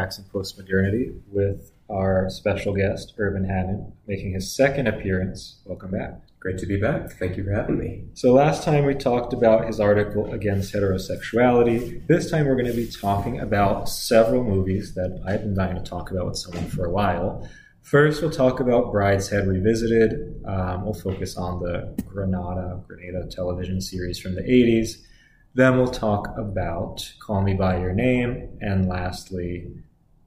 Cracks in Postmodernity with our special guest, Urban Hannon, making his second appearance. Welcome back. Great to be back. Thank you for having me. So, last time we talked about his article against heterosexuality. This time we're going to be talking about several movies that I've been dying to talk about with someone for a while. First, we'll talk about Brideshead Revisited. Um, we'll focus on the Granada, Grenada television series from the 80s. Then we'll talk about Call Me By Your Name. And lastly,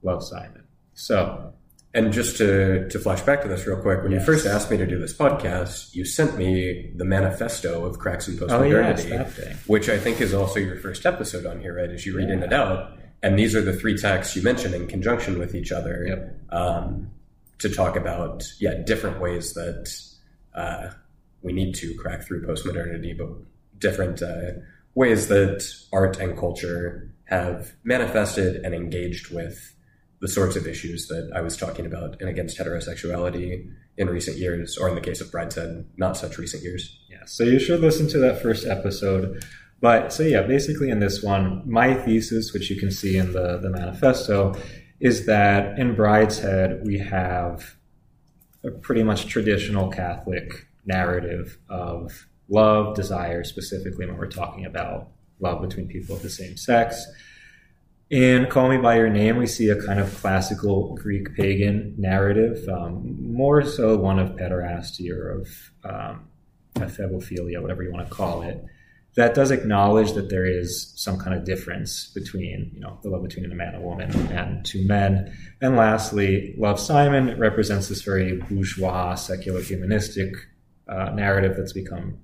Love Simon. So, And just to, to flash back to this real quick, when Yes. you first asked me to do this podcast, you sent me the manifesto of Cracks and oh, Postmodernity, yes, which I think is also your first episode on here, right? As you reading it out. And these are the three texts you mentioned in conjunction with each other Yep. um, to talk about, yeah, different ways that uh, we need to crack through postmodernity, but different uh, ways that art and culture have manifested and engaged with the sorts of issues that I was talking about and against heterosexuality in recent years, or in the case of Brideshead, not such recent years. Yeah, so you should listen to that first episode. But so yeah, basically in this one, my thesis, which you can see in the, the manifesto, is that in Brideshead we have a pretty much traditional Catholic narrative of love, desire, specifically when we're talking about love between people of the same sex. In Call Me By Your Name, we see a kind of classical Greek pagan narrative, um, more so one of pederasty or of um, whatever you want to call it, that does acknowledge that there is some kind of difference between, you know, the love between a man and a woman and two men. And lastly, Love Simon represents this very bourgeois, secular, humanistic uh, narrative that's become,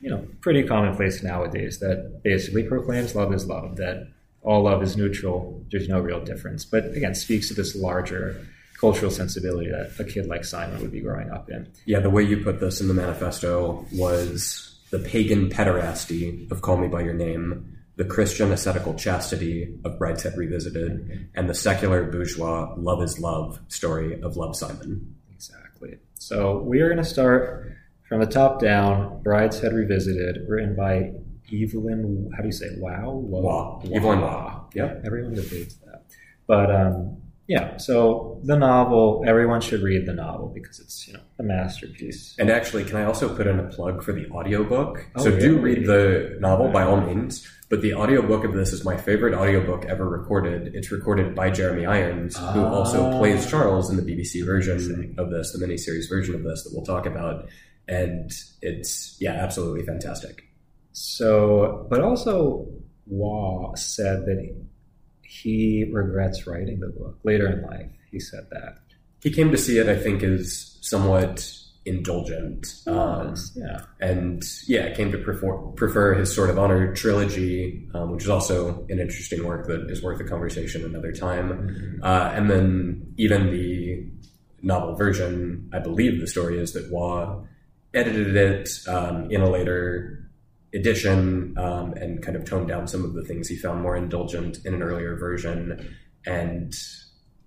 you know, pretty commonplace nowadays. That basically proclaims love is love, that all love is neutral, there's no real difference. But again, speaks to this larger cultural sensibility that a kid like Simon would be growing up in. Yeah, the way you put this in the manifesto was the pagan pederasty of Call Me By Your Name, the Christian ascetical chastity of Brideshead Revisited, and the secular bourgeois love is love story of Love Simon. Exactly. So we are going to start from the top down. Brideshead Revisited, written by Evelyn. How do you say? Wow. Wah. Evelyn Wah. Yep. Everyone debates that, but um, yeah. So the novel, everyone should read the novel because it's you know a masterpiece. And actually, can I also put in a plug for the audiobook? Oh, so do read the novel by all means, but the audiobook of this is my favorite audiobook ever recorded. It's recorded by Jeremy Irons, who Ah. also plays Charles in the BBC version of this, the miniseries version of this that we'll talk about. And it's, yeah, absolutely fantastic. So, but also Waugh said that he regrets writing the book later in life. He said that. He came to see it, I think, as somewhat indulgent. Um, yeah. and yeah, came to prefer, prefer his sort of honor trilogy, um, which is also an interesting work that is worth a conversation another time. Uh, and then even the novel version, I believe the story is that Waugh edited it um, in a later edition um, and kind of toned down some of the things he found more indulgent in an earlier version. And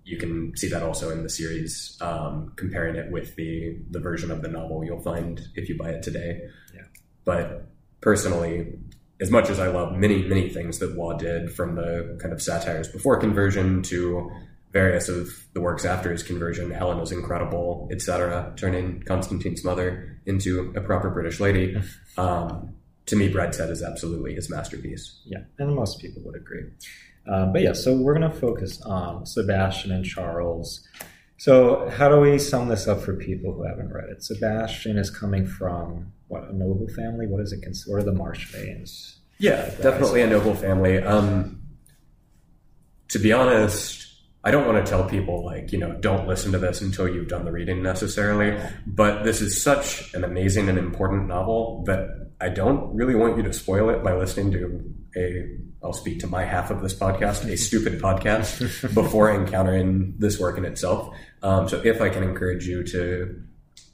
you can see that also in the series, um, comparing it with the the version of the novel you'll find if you buy it today. Yeah. But personally, as much as I love many many things that Waugh did, from the kind of satires before conversion to various of the works after his conversion, Helena was incredible, etc., turning Constantine's mother into a proper British lady. Um, to me, Brideshead is absolutely his masterpiece. Yeah, and most people would agree. Um, but yeah, so we're going to focus on Sebastian and Charles. So, how do we sum this up for people who haven't read it? Sebastian is coming from what a noble family. What is it? cons- What are the Marchmains? Yeah, definitely a noble family. Um, to be honest, I don't want to tell people like you know don't listen to this until you've done the reading necessarily. But this is such an amazing and important novel that I don't really want you to spoil it by listening to a. I'll speak to my half of this podcast, a stupid podcast, before encountering this work in itself. Um, so if I can encourage you to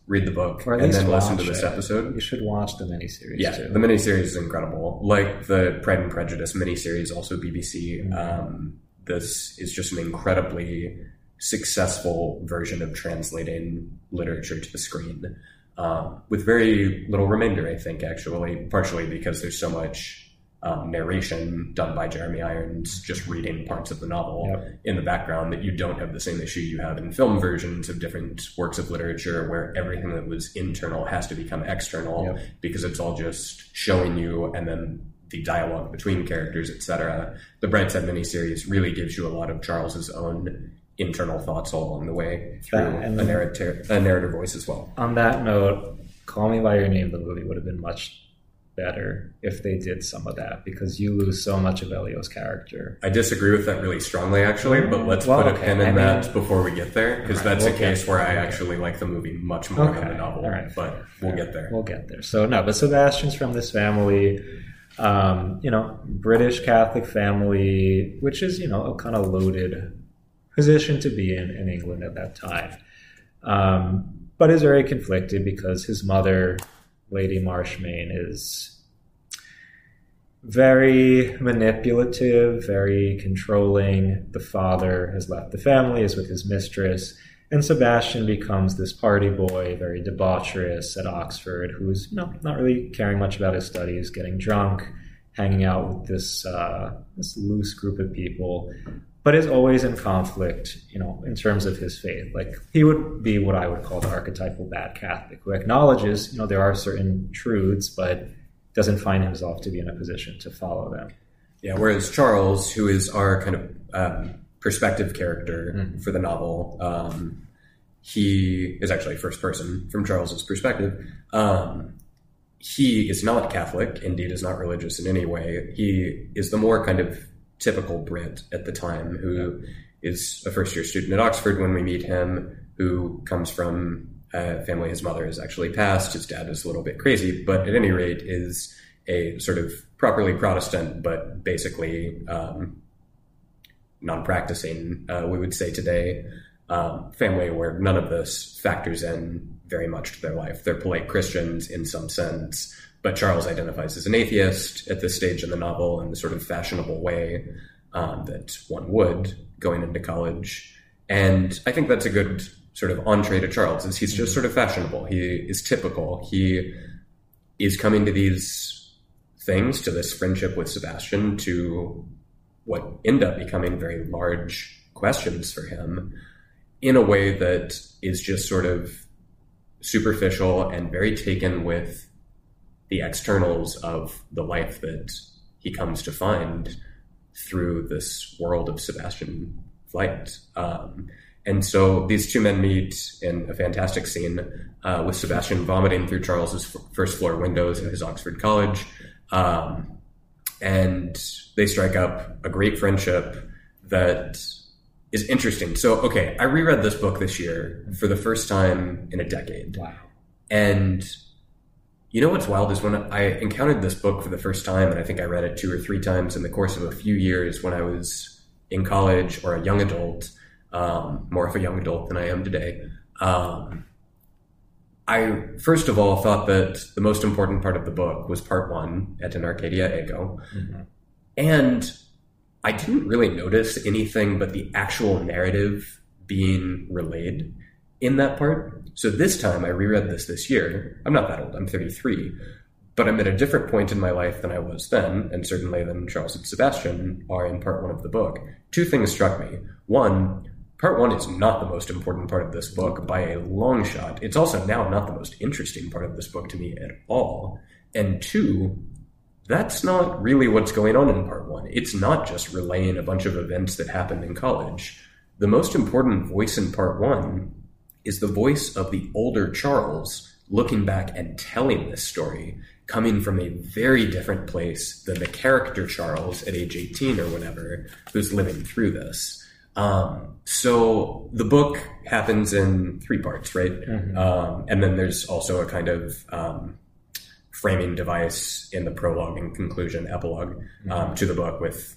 read the book and then listen to this it. episode, You should watch the miniseries yeah, too. the miniseries is incredible. Like the Pride and Prejudice miniseries, also BBC. Um, this is just an incredibly successful version of translating literature to the screen, um, with very little remainder. I think actually, partially because there's so much um, narration done by Jeremy Irons, just reading parts of the novel Yep. in the background, that you don't have the same issue you have in film versions of different works of literature where everything that was internal has to become external Yep. because it's all just showing you and then the dialogue between characters, etc. The Brideshead miniseries really gives you a lot of Charles's own internal thoughts all along the way through That and- a narrative, a narrator voice as well. On that note, Call Me by Your Name, the movie would have been much better if they did some of that because you lose so much of Elio's character. I disagree with that really strongly, actually, but let's Well, put a okay. pin in I mean- that before we get there, because Alright, that's we'll a case where I actually like the movie much more than the novel. right, but we'll get there. We'll get there. So no, but Sebastian's from this family, um, you know, British Catholic family, which is you know a kind of loaded position to be in in England at that time, um, but is very conflicted because his mother, Lady Marchmain, is very manipulative, very controlling. The father has left the family, is with his mistress, and Sebastian becomes this party boy, very debaucherous at Oxford, who's you know, not really caring much about his studies, getting drunk, hanging out with this uh, this loose group of people, but is always in conflict, you know, in terms of his faith. Like he would be what I would call the archetypal bad Catholic, who acknowledges, you know, there are certain truths, but doesn't find himself to be in a position to follow them. Yeah, whereas Charles, who is our kind of um, perspective character Mhm. for the novel, um, he is actually first person from Charles's perspective. Um, he is not Catholic, indeed, is not religious in any way. He is the more kind of typical Brit at the time who is a first year student at Oxford when we meet him, who comes from a family his mother has actually passed. His dad is a little bit crazy, but at any rate, is a sort of properly Protestant, but basically um, non practicing, uh, we would say today, um, family where none of this factors in very much to their life. They're polite Christians in some sense, but Charles identifies as an atheist at this stage in the novel in the sort of fashionable way um, that one would going into college. And I think that's a good sort of entree to Charles, is he's just sort of fashionable. He is typical. He is coming to these things, to this friendship with Sebastian, to what end up becoming very large questions for him in a way that is just sort of superficial and very taken with the externals of the life that he comes to find through this world of Sebastian Flyte. Um, and so these two men meet in a fantastic scene uh, with Sebastian vomiting through Charles's f- first floor windows at his Oxford College. Um, and they strike up a great friendship that is interesting. So, okay, I reread this book this year for the first time in a decade. Wow. And you know what's wild is when I encountered this book for the first time, and I think I read it two or three times in the course of a few years when I was in college or a young adult, um, more of a young adult than I am today. Um, I first of all thought that the most important part of the book was part one, Et in Arcadia Ego. Mhm. And I didn't really notice anything but the actual narrative being relayed in that part. So this time I reread this this year. I'm not that old, I'm 33. But I'm at a different point in my life than I was then, and certainly than Charles and Sebastian are in part one of the book. Two things struck me. One, part one is not the most important part of this book by a long shot. It's also now not the most interesting part of this book to me at all. And two, that's not really what's going on in part one. It's not just relaying a bunch of events that happened in college. The most important voice in part one is the voice of the older Charles looking back and telling this story, coming from a very different place than the character Charles at age 18 or whatever who's living through this. Um, so the book happens in three parts, right? Mhm. Um, and then there's also a kind of um, framing device in the prologue and conclusion epilogue um, to the book with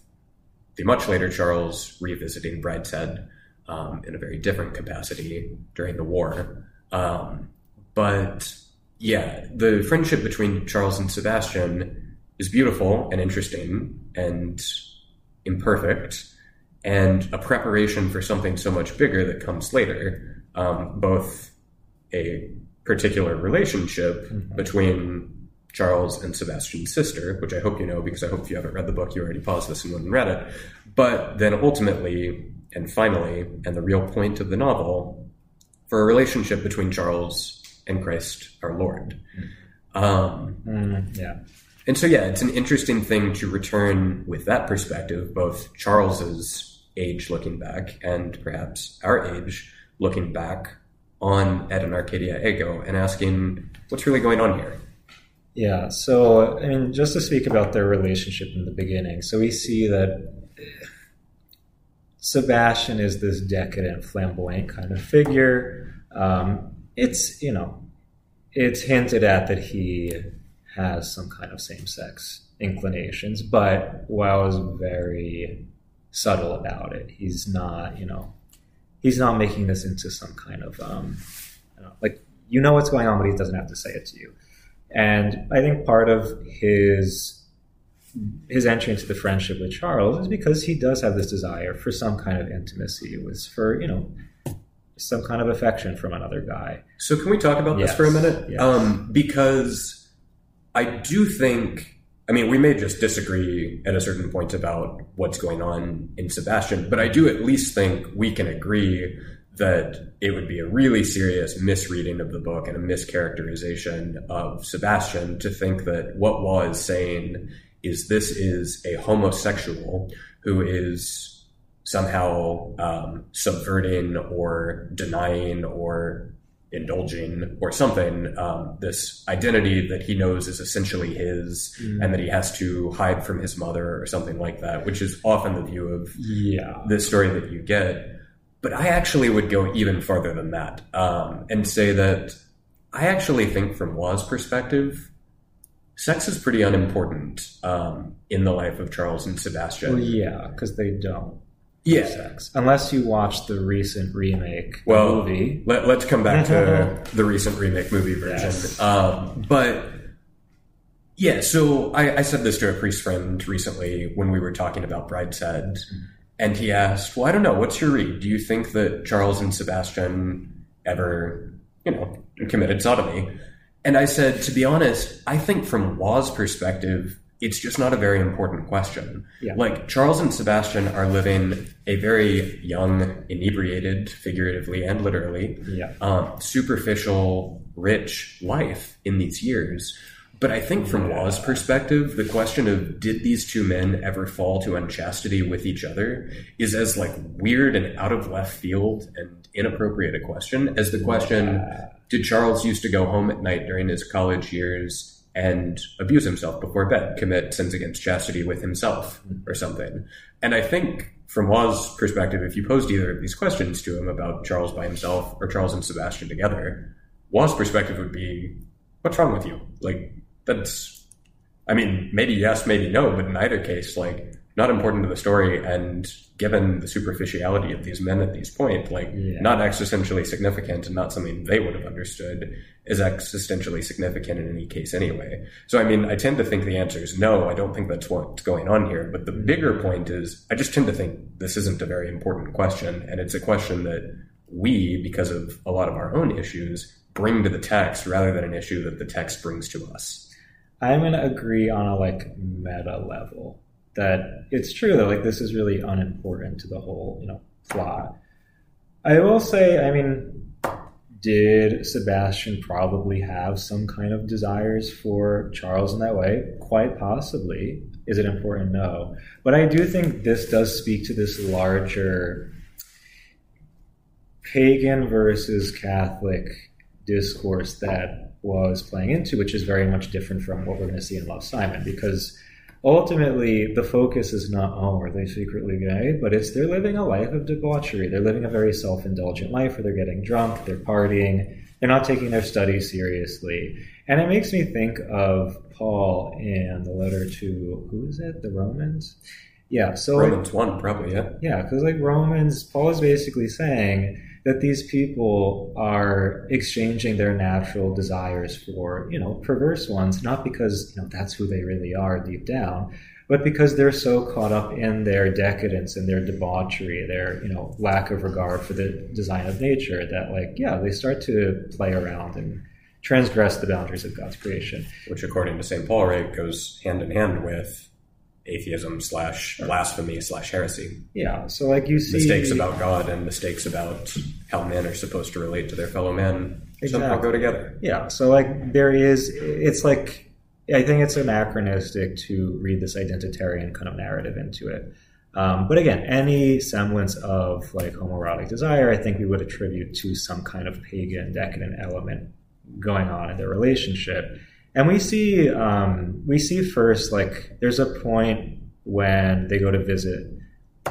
the much later Charles revisiting Brideshead um, in a very different capacity during the war. Um, but yeah, the friendship between Charles and Sebastian is beautiful and interesting and imperfect and a preparation for something so much bigger that comes later. Um, both a particular relationship Mhm. between Charles and Sebastian's sister, which I hope you know because I hope if you haven't read the book, you already paused this and went and read it. But then ultimately and finally, and the real point of the novel, for a relationship between Charles and Christ our Lord. Um, Mm, yeah. and so, yeah, it's an interesting thing to return with that perspective, both Charles's age looking back and perhaps our age looking back on Et in Arcadia Ego and asking what's really going on here. Yeah. So, I mean, just to speak about their relationship in the beginning, so we see that Sebastian is this decadent, flamboyant kind of figure. Um, it's, you know, it's hinted at that he has some kind of same sex inclinations, but Waugh is very subtle about it. He's not, you know, he's not making this into some kind of, um, know, like, you know what's going on, but he doesn't have to say it to you. And I think part of his his entry into the friendship with Charles is because he does have this desire for some kind of intimacy, It was for you know some kind of affection from another guy. So, can we talk about this for a minute? yes. Um, because I do think, I mean, we may just disagree at a certain point about what's going on in Sebastian, but I do at least think we can agree that it would be a really serious misreading of the book and a mischaracterization of Sebastian to think that what Waugh is saying is this is a homosexual who is somehow um, subverting or denying or indulging or something um, this identity that he knows is essentially his and that he has to hide from his mother or something like that which is often the view of Yeah, the story that you get but i actually would go even farther than that um, and say that i actually think from Waugh's perspective sex is pretty unimportant um, in the life of charles and sebastian well, yeah, because they don't yeah sex unless you watch the recent remake Well, movie. Let, us come back to the recent remake movie version. Yes. Um, but yeah, so I, I said this to a priest friend recently when we were talking about Brideshead, and he asked, "Well, I don't know. What's your read? Do you think that Charles and Sebastian ever, you know, committed sodomy?" And I said, to be honest, I think from Waugh's perspective, it's just not a very important question. Yeah. Like Charles and Sebastian are living a very young, inebriated, figuratively and literally, Yeah, um, superficial, rich life in these years. But I think from Waugh's perspective, the question of did these two men ever fall to unchastity with each other is as like weird and out of left field and inappropriate a question as the question did Charles used to go home at night during his college years and abuse himself before bed, commit sins against chastity with himself or something? And I think from Waugh's perspective, if you posed either of these questions to him about Charles by himself or Charles and Sebastian together, Waugh's perspective would be, what's wrong with you? Like, that's, I mean, maybe yes, maybe no, but in either case, like, not important to the story. And given the superficiality of these men at these point, like, Yeah. not existentially significant and not something they would have understood is existentially significant in any case anyway. So, I mean, I tend to think the answer is no. I don't think that's what's going on here. But the mm-hmm. bigger point is, I just tend to think this isn't a very important question. And it's a question that we, because of a lot of our own issues, bring to the text rather than an issue that the text brings to us. I'm gonna agree on a like meta level that it's true that like this is really unimportant to the whole you know plot. I will say, I mean, did Sebastian probably have some kind of desires for Charles in that way? Quite possibly. Is it important? No. But I do think this does speak to this larger pagan versus Catholic discourse that was playing into, which is very much different from what we're going to see in Love Simon, because ultimately the focus is not, oh, are they secretly gay? But it's they're living a life of debauchery. They're living a very self indulgent life where they're getting drunk, they're partying, they're not taking their studies seriously. And it makes me think of Paul in the letter to, who is it? The Romans? Yeah, so Romans 1, probably, yeah. yeah, because like Romans, Paul is basically saying that these people are exchanging their natural desires for, you know, perverse ones, not because, you know, that's who they really are deep down, but because they're so caught up in their decadence and their debauchery, their, you know, lack of regard for the design of nature that like, yeah, they start to play around and transgress the boundaries of God's creation. Which, according to St. Paul, right, goes hand in hand with atheism slash blasphemy slash heresy. Yeah. So, like you see, mistakes about God and mistakes about how men are supposed to relate to their fellow men Exactly. somehow go together. Yeah. So, like, there is, it's like, I think it's anachronistic to read this identitarian kind of narrative into it. Um, but again, any semblance of like homoerotic desire, I think we would attribute to some kind of pagan, decadent element going on in their relationship. And we see, um, we see first like there's a point when they go to visit, uh,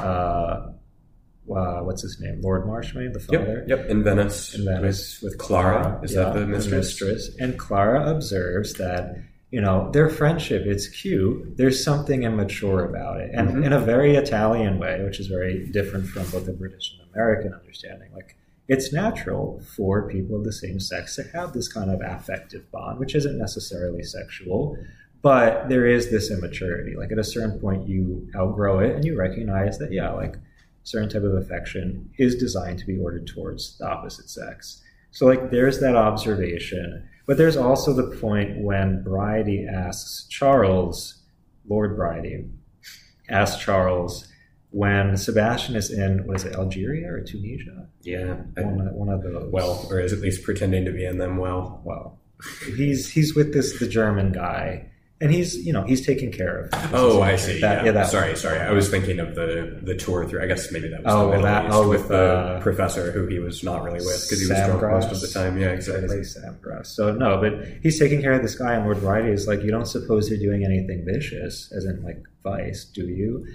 uh, what's his name, Lord Marchmain, the father. Yep, yep. In Venice. In Venice with, Clara. Clara. Is Yeah, that the mistress? mistress. And Clara observes that you know their friendship it's cute there's something immature about it and Mhm. in a very italian way which is very different from both the british and american understanding like it's natural for people of the same sex to have this kind of affective bond which isn't necessarily sexual but there is this immaturity. Like at a certain point you outgrow it and you recognize that yeah like certain type of affection is designed to be ordered towards the opposite sex. So like there's that observation but there's also the point when Bridey asks Charles, Lord Bridey, asks Charles when Sebastian is in, what is it, Algeria or Tunisia? Yeah. I- One, one of those. well, or is at least pretending to be in them well. well, he's he's with this the German guy, and he's you know he's taking care of. him. Oh, I see. That- yeah. that- sorry, sorry. I was thinking of the the tour through. I guess maybe that was Oh, the that- oh, with the uh, professor who he was not really with because he was Sam drunk Grass. most of the time. Yeah, exactly. Samgrass. So no, but he's taking care of this guy, and Lord Bridey is like, you don't suppose you're doing anything vicious, as in like vice, do you?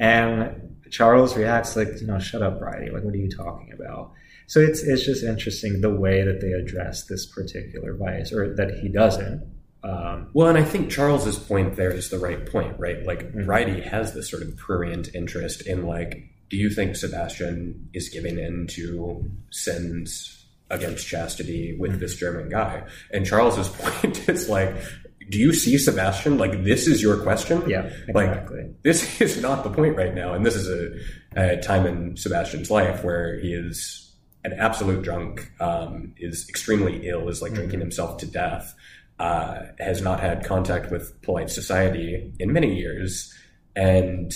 And Charles reacts like, you know, shut up, Bridey. Like, what are you talking about? So it's it's just interesting the way that they address this particular vice, or that he doesn't. Um, Well, and I think Charles's point there is the right point, right? Like. Bridey has this sort of prurient interest in like, do you think Sebastian is giving in to sins against chastity with this German guy? And Charles's point is like, do you see Sebastian? Like, this is your question? yeah, Like, exactly. this is not the point right now. And this is a, a time in Sebastian's life where he is an absolute drunk, um, is extremely ill, is like drinking himself to death, uh, has not had contact with polite society in many years, and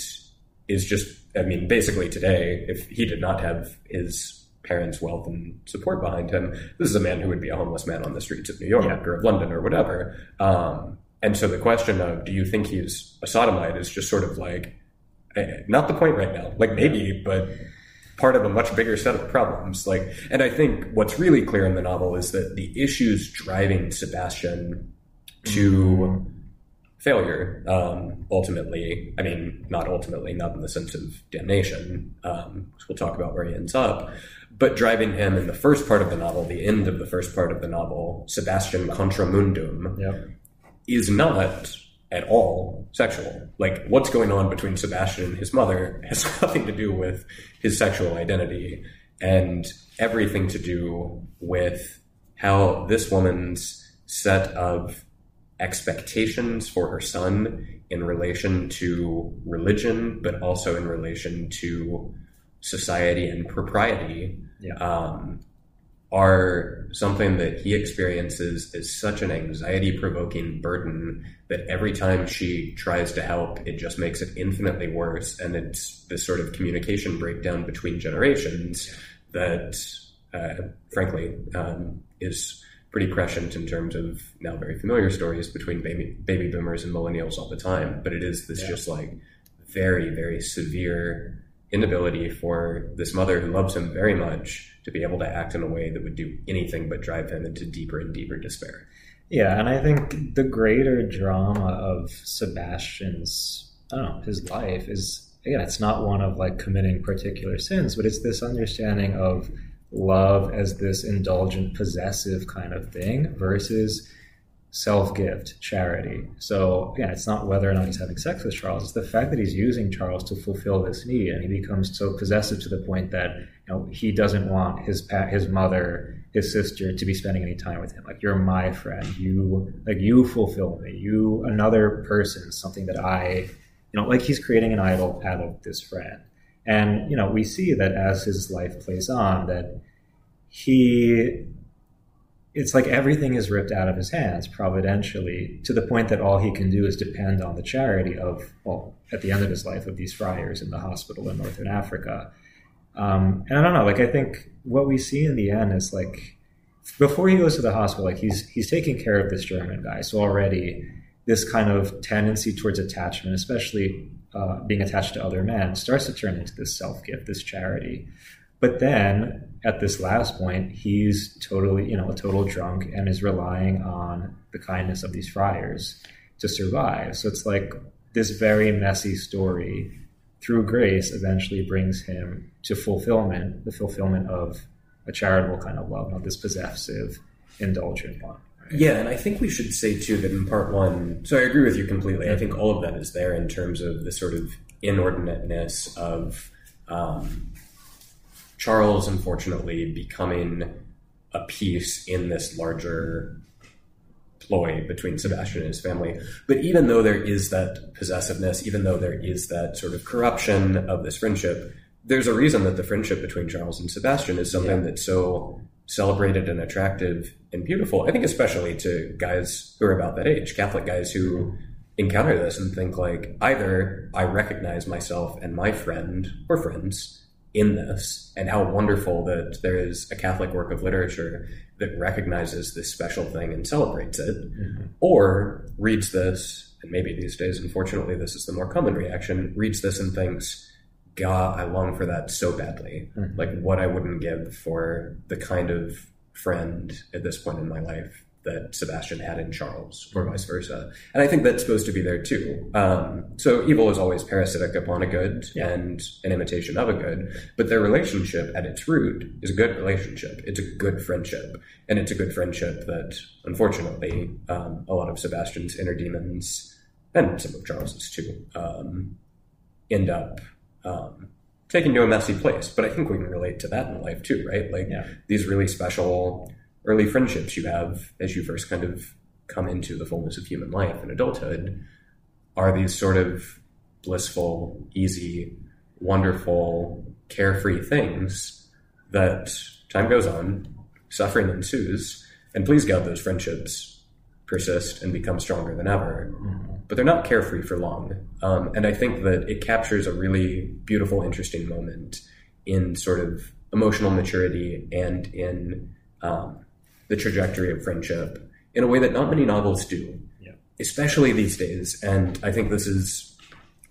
is just, I mean, basically today, if he did not have his parents' wealth and support behind him, this is a man who would be a homeless man on the streets of New York Yeah. or of London or whatever. Um, and so the question of do you think he's a sodomite is just sort of like eh, not the point right now. Like maybe, but part of a much bigger set of problems. Like, and I think what's really clear in the novel is that the issues driving Sebastian to failure, um, ultimately, I mean, not ultimately, not in the sense of damnation, um, which we'll talk about where he ends up, but driving him in the first part of the novel, the end of the first part of the novel, Sebastian contra mundum, Yep. is not at all sexual. Like what's going on between Sebastian and his mother has nothing to do with his sexual identity and everything to do with how this woman's set of expectations for her son in relation to religion, but also in relation to society and propriety Yeah. um, are something that he experiences as such an anxiety provoking burden that every time she tries to help, it just makes it infinitely worse. And it's this sort of communication breakdown between generations that, uh, frankly, um, is pretty prescient in terms of now very familiar stories between baby, baby boomers and millennials all the time. But it is this Yeah. just like very, very severe inability for this mother who loves him very much to be able to act in a way that would do anything but drive him into deeper and deeper despair. Yeah, and I think the greater drama of Sebastian's, I don't know, his life is again, it's not one of like committing particular sins, but it's this understanding of love as this indulgent, possessive kind of thing versus self-gift, charity. So again, it's not whether or not he's having sex with Charles; it's the fact that he's using Charles to fulfill this need, and he becomes so possessive to the point that you know he doesn't want his pa- his mother, his sister, to be spending any time with him. Like you're my friend, you like you fulfill me, you another person, something that I, you know, like he's creating an idol out of this friend, and you know we see that as his life plays on that he it's like everything is ripped out of his hands providentially to the point that all he can do is depend on the charity of, well, at the end of his life, of these friars in the hospital in Northern Africa. Um, and I don't know, like, I think what we see in the end is like, before he goes to the hospital, like, he's, he's taking care of this German guy. So already, this kind of tendency towards attachment, especially uh, being attached to other men, starts to turn into this self gift, this charity. But then at this last point, he's totally, you know, a total drunk and is relying on the kindness of these friars to survive. So it's like this very messy story through grace eventually brings him to fulfillment, the fulfillment of a charitable kind of love, not this possessive, indulgent one. Yeah, and I think we should say too that in part one, so I agree with you completely. I think all of that is there in terms of the sort of inordinateness of um, Charles, unfortunately, becoming a piece in this larger ploy between Sebastian and his family. But even though there is that possessiveness, even though there is that sort of corruption of this friendship, there's a reason that the friendship between Charles and Sebastian is something yeah. that's so celebrated and attractive and beautiful. I think especially to guys who are about that age, Catholic guys who encounter this and think like either I recognize myself and my friend or friends in this and how wonderful that there is a Catholic work of literature that recognizes this special thing and celebrates it, mm-hmm. or reads this, and maybe these days, unfortunately, this is the more common reaction, reads this and thinks, God, I long for that so badly. Mm-hmm. Like what I wouldn't give for the kind of friend at this point in my life that Sebastian had in Charles, or vice versa. And I think that's supposed to be there too. Um, so evil is always parasitic upon a good yeah. and an imitation of a good, but their relationship at its root is a good relationship. It's a good friendship, and it's a good friendship that, unfortunately, um, a lot of Sebastian's inner demons and some of Charles's too um, end up. Um, taken to a messy place, but I think we can relate to that in life too, right? Like yeah. these really special early friendships you have as you first kind of come into the fullness of human life and adulthood are these sort of blissful, easy, wonderful, carefree things that time goes on, suffering ensues, and please God, those friendships persist and become stronger than ever. Mm-hmm. But they're not carefree for long. Um, and I think that it captures a really beautiful, interesting moment in sort of emotional maturity and in um, the trajectory of friendship in a way that not many novels do, yeah. especially these days. And I think this is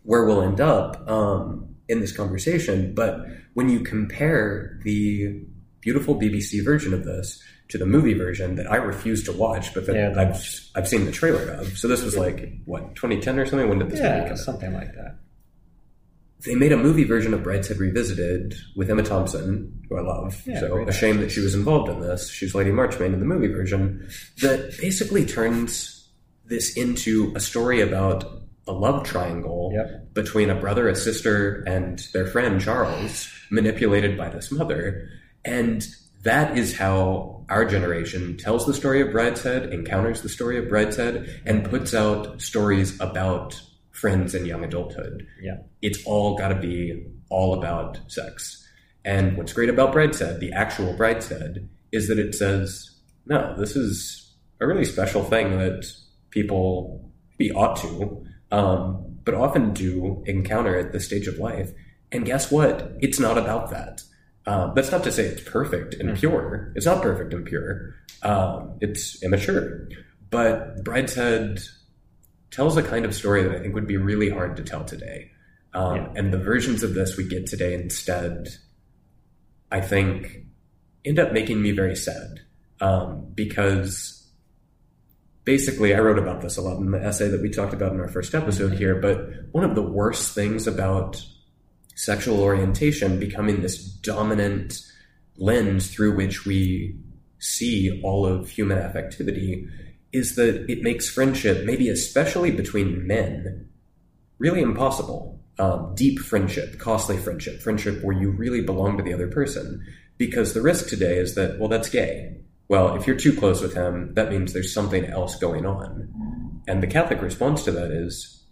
where we'll end up um, in this conversation. But when you compare the beautiful BBC version of this to the movie version that I refuse to watch, but that yeah, I've I've seen the trailer of. So this was like what 2010 or something. When did this yeah, movie come Something like that they made a movie version of Brideshead Revisited with Emma Thompson, who I love. Yeah, so a shame that she was involved in this. She's Lady Marchmain in the movie version. That basically turns this into a story about a love triangle yep. between a brother, a sister, and their friend Charles, manipulated by this mother. And that is how our generation tells the story of Brideshead, encounters the story of Brideshead, and puts out stories about friends in young adulthood. Yeah. It's all got to be all about sex. And what's great about Brideshead, the actual Brideshead, is that it says, no, this is a really special thing that people maybe ought to, um, but often do encounter at this stage of life. And guess what? It's not about that. Um, that's not to say it's perfect and mm-hmm. pure. It's not perfect and pure. Um, it's immature. But Brideshead tells a kind of story that I think would be really hard to tell today. Um, yeah. And the versions of this we get today instead, I think, end up making me very sad um, because basically I wrote about this a lot in the essay that we talked about in our first episode mm-hmm. here. But one of the worst things about sexual orientation becoming this dominant lens through which we see all of human affectivity is that it makes friendship, maybe especially between men, really impossible. Um, deep friendship, costly friendship, friendship where you really belong to the other person. Because the risk today is that, well, that's gay. Well, if you're too close with him, that means there's something else going on. And the Catholic response to that is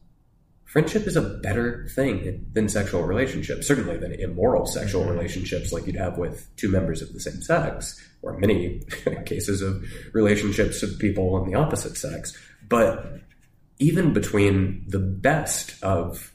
friendship is a better thing than sexual relationships, certainly than immoral sexual mm-hmm. relationships like you'd have with two members of the same sex, or many cases of relationships of people on the opposite sex. But even between the best of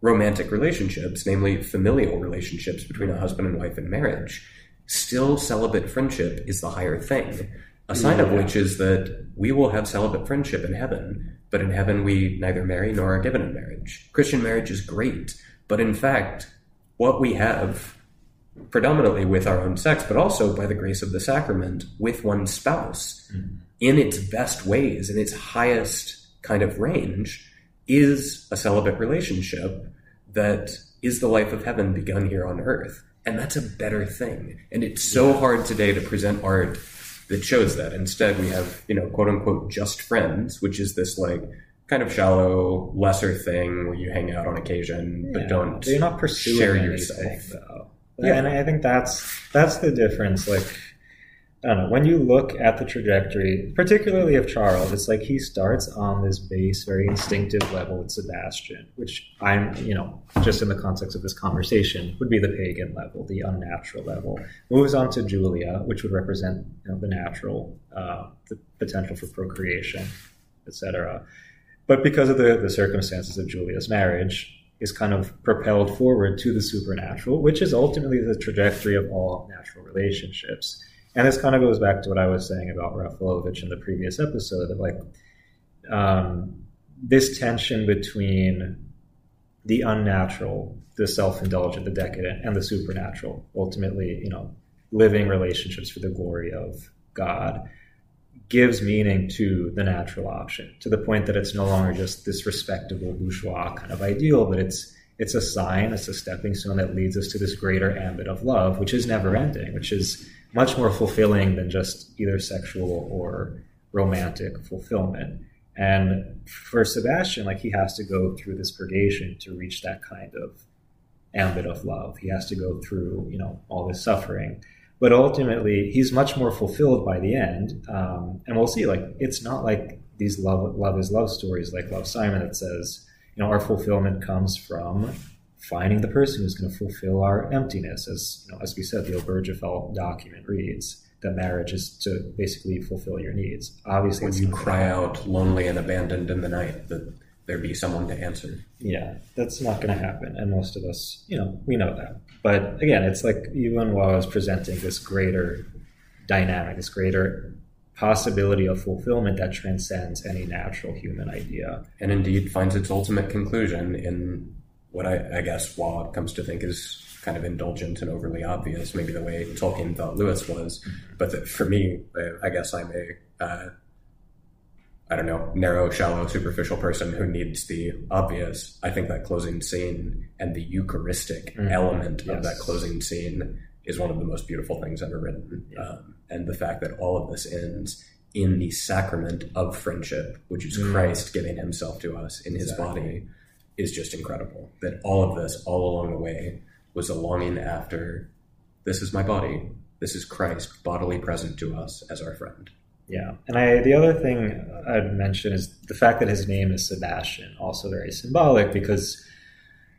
romantic relationships, namely familial relationships between a husband and wife in marriage, still celibate friendship is the higher thing. A sign yeah. of which is that we will have celibate friendship in heaven, but in heaven we neither marry nor are given in marriage. Christian marriage is great, but in fact, what we have predominantly with our own sex, but also by the grace of the sacrament with one spouse mm. in its best ways, in its highest kind of range, is a celibate relationship that is the life of heaven begun here on earth. And that's a better thing. And it's so hard today to present art that shows that. Instead, we have, you know, quote unquote, just friends, which is this like kind of shallow, lesser thing where you hang out on occasion, but don't you're not pursuing share yourself. Though. Yeah, and I think that's that's the difference. Like I don't know, when you look at the trajectory, particularly of Charles, it's like he starts on this base, very instinctive level with Sebastian, which I'm, you know, just in the context of this conversation, would be the pagan level, the unnatural level. Moves on to Julia, which would represent you know, the natural, uh, the potential for procreation, etc. But because of the, the circumstances of Julia's marriage, is kind of propelled forward to the supernatural, which is ultimately the trajectory of all natural relationships and this kind of goes back to what I was saying about Rafalovich in the previous episode that like um, this tension between the unnatural, the self-indulgent, the decadent, and the supernatural, ultimately, you know, living relationships for the glory of God, gives meaning to the natural option to the point that it's no longer just this respectable bourgeois kind of ideal, but it's it's a sign, it's a stepping stone that leads us to this greater ambit of love, which is never ending, which is much more fulfilling than just either sexual or romantic fulfillment. And for Sebastian, like he has to go through this purgation to reach that kind of ambit of love. He has to go through, you know, all this suffering. But ultimately, he's much more fulfilled by the end. Um, and we'll see, like, it's not like these love, love is love stories like Love Simon that says, you know, our fulfillment comes from finding the person who's going to fulfill our emptiness. As you know, as we said, the Obergefell document reads that marriage is to basically fulfill your needs. Obviously, when you cry out lonely and abandoned in the night, that there be someone to answer. Yeah, that's not going to happen, and most of us, you know, we know that. But again, it's like even while I was presenting this greater dynamic, this greater possibility of fulfillment that transcends any natural human idea. And indeed finds its ultimate conclusion in what I, I guess Waugh comes to think is kind of indulgent and overly obvious, maybe the way Tolkien thought Lewis was. But that for me, I guess I'm a uh, I don't know, narrow, shallow, superficial person who needs the obvious. I think that closing scene and the Eucharistic mm-hmm. element yes. of that closing scene is one of the most beautiful things ever written. Yeah. Um, and the fact that all of this ends in the sacrament of friendship, which is mm. Christ giving himself to us in his body is just incredible. That all of this, all along the way, was a longing after this is my body, this is Christ bodily present to us as our friend. Yeah, and I the other thing I'd mention is the fact that his name is Sebastian, also very symbolic because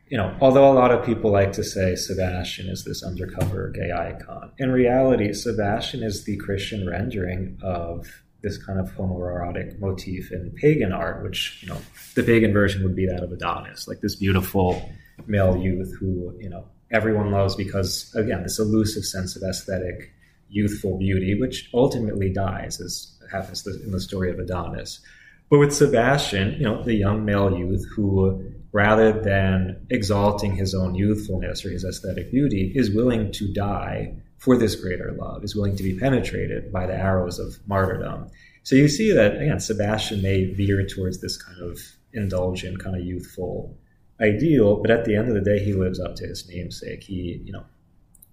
you know, although a lot of people like to say Sebastian is this undercover gay icon, in reality, Sebastian is the Christian rendering of this kind of homoerotic motif in pagan art, which, you know, the pagan version would be that of Adonis, like this beautiful male youth who, you know, everyone loves because, again, this elusive sense of aesthetic, youthful beauty, which ultimately dies, as happens in the story of Adonis. But with Sebastian, you know, the young male youth who, rather than exalting his own youthfulness or his aesthetic beauty, is willing to die for this greater love, is willing to be penetrated by the arrows of martyrdom. So you see that, again, Sebastian may veer towards this kind of indulgent, kind of youthful ideal, but at the end of the day, he lives up to his namesake. He, you know,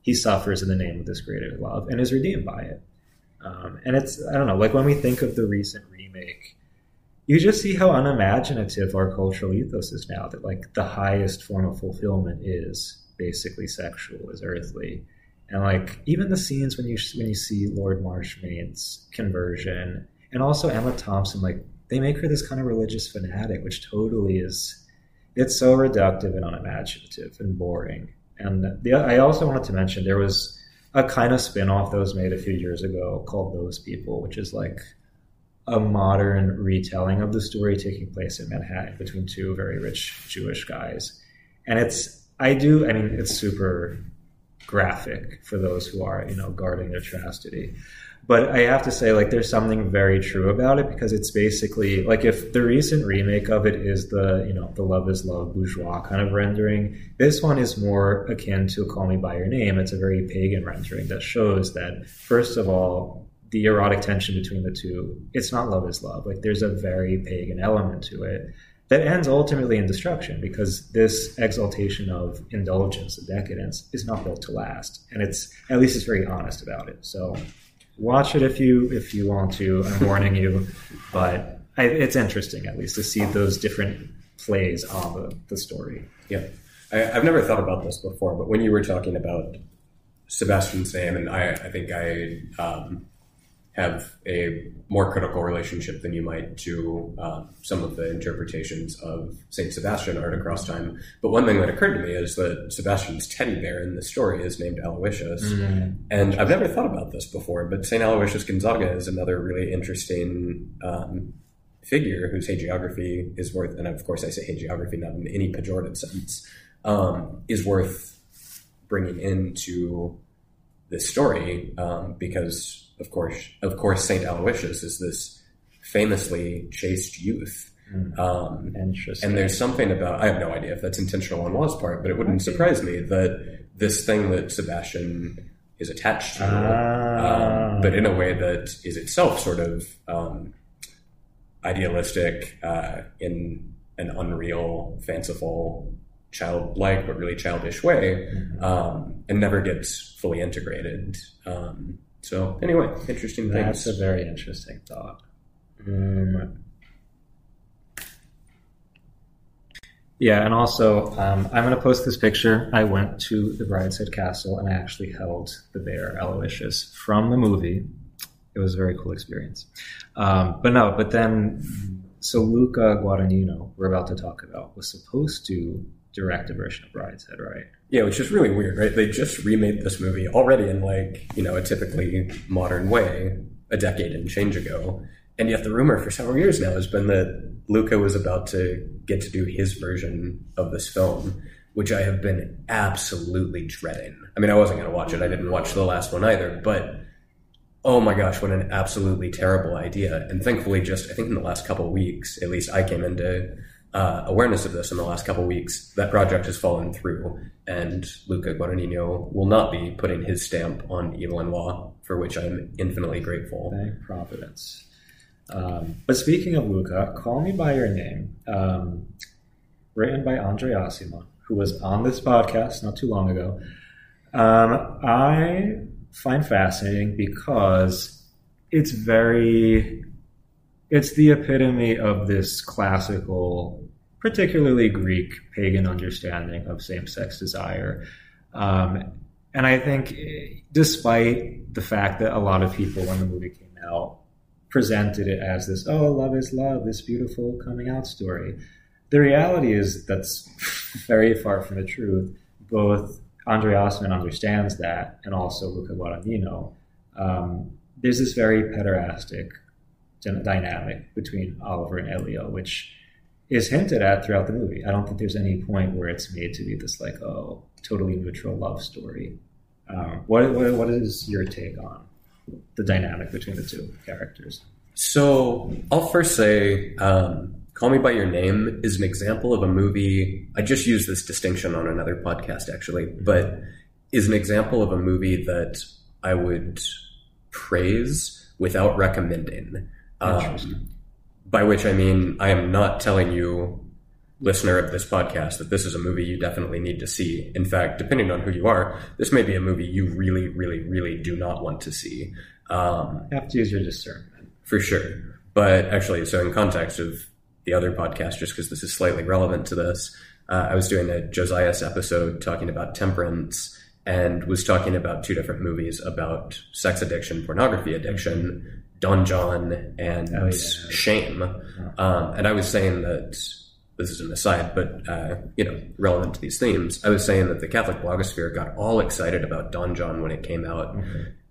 he suffers in the name of this greater love and is redeemed by it. Um, and it's, I don't know, like when we think of the recent remake, you just see how unimaginative our cultural ethos is now that like the highest form of fulfillment is basically sexual, is earthly and like even the scenes when you when you see Lord Marchmain's conversion, and also Emma Thompson like they make her this kind of religious fanatic, which totally is it's so reductive and unimaginative and boring. And the, I also wanted to mention there was a kind of spin-off that was made a few years ago called Those People, which is like a modern retelling of the story taking place in Manhattan between two very rich Jewish guys. And it's I do I mean it's super graphic for those who are, you know, guarding their chastity. But I have to say, like, there's something very true about it because it's basically like if the recent remake of it is the, you know, the Love is Love bourgeois kind of rendering, this one is more akin to Call Me By Your Name. It's a very pagan rendering that shows that, first of all, the erotic tension between the two, it's not love is love. Like, there's a very pagan element to it that ends ultimately in destruction because this exaltation of indulgence, and decadence, is not built to last. And it's, at least it's very honest about it. So, watch it if you if you want to. I'm warning you, but I, it's interesting at least to see those different plays on the, the story. Yeah, I, have never thought about this before, but when you were talking about Sebastian's name, and I, I think I um, have a more critical relationship than you might to um, some of the interpretations of Saint Sebastian art across time. But one thing that occurred to me is that Sebastian's teddy bear in the story is named Aloysius, mm. and I've never thought about this before. But Saint Aloysius Gonzaga is another really interesting. Um, figure whose hagiography is worth, and of course I say hagiography not in any pejorative sense, um, is worth bringing into this story um, because of course, of course, Saint Aloysius is this famously chaste youth. Mm. Um, and there's something about I have no idea if that's intentional on Waugh's part, but it wouldn't surprise me that this thing that Sebastian is attached to, ah. um, but in a way that is itself sort of um, idealistic uh, in an unreal, fanciful, childlike but really childish way, mm-hmm. um, and never gets fully integrated. Um, so anyway, interesting thing. That's things. a very interesting thought. Um, yeah, and also um, I'm going to post this picture. I went to the Brideshead Castle and I actually held the bear Aloysius from the movie. It was a very cool experience. Um, but no, but then so Luca Guadagnino, we're about to talk about, was supposed to direct a version of Brideshead, right? Yeah, which is really weird, right? They just remade this movie already in like, you know, a typically modern way a decade and change ago. And yet the rumor for several years now has been that Luca was about to get to do his version of this film, which I have been absolutely dreading. I mean, I wasn't going to watch it. I didn't watch the last one either, but oh my gosh, what an absolutely terrible idea. And thankfully, just I think in the last couple weeks, at least I came into uh, awareness of this in the last couple weeks, that project has fallen through, and Luca Guadagnino will not be putting his stamp on Evelyn Waugh, for which I'm infinitely grateful. Thank Providence. Um, but speaking of Luca, Call Me By Your Name, um, written by Andre Aciman, who was on this podcast not too long ago, um, I find fascinating because it's very it's the epitome of this classical, particularly Greek pagan understanding of same sex desire. Um, and I think, despite the fact that a lot of people, when the movie came out, presented it as this, oh, love is love, this beautiful coming out story, the reality is that's very far from the truth. Both Andre Aciman understands that, and also Luca Guadagnino. Um, there's this very pederastic dynamic between Oliver and Elio, which is hinted at throughout the movie. I don't think there's any point where it's made to be this like oh totally neutral love story. Um, what, what what is your take on the dynamic between the two characters? So I'll first say, um, "Call Me by Your Name" is an example of a movie. I just used this distinction on another podcast actually, but is an example of a movie that I would praise without recommending. Um, by which I mean, I am not telling you, listener of this podcast, that this is a movie you definitely need to see. In fact, depending on who you are, this may be a movie you really, really, really do not want to see. Um, you have to use your discernment. For sure. But actually, so in context of the other podcast, just because this is slightly relevant to this, uh, I was doing a Josias episode talking about temperance and was talking about two different movies about sex addiction, pornography addiction, Don Jon and Oh, yeah. Shame. Um, and I was saying that this is an aside, but uh, you know, relevant to these themes. I was saying that the Catholic blogosphere got all excited about Don Jon when it came out,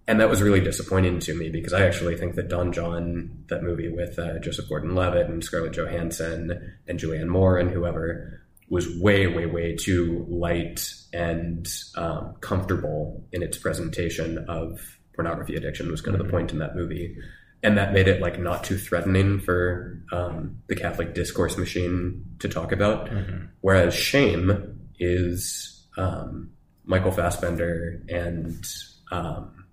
and that was really disappointing to me because I actually think that Don Jon, that movie with uh, Joseph Gordon-Levitt and Scarlett Johansson and Julianne Moore and whoever, was way, way, way too light and um, comfortable in its presentation of pornography addiction. Was kind of the point in that movie and that made it like not too threatening for um, the Catholic discourse machine to talk about. Whereas shame is um, Michael Fassbender and um,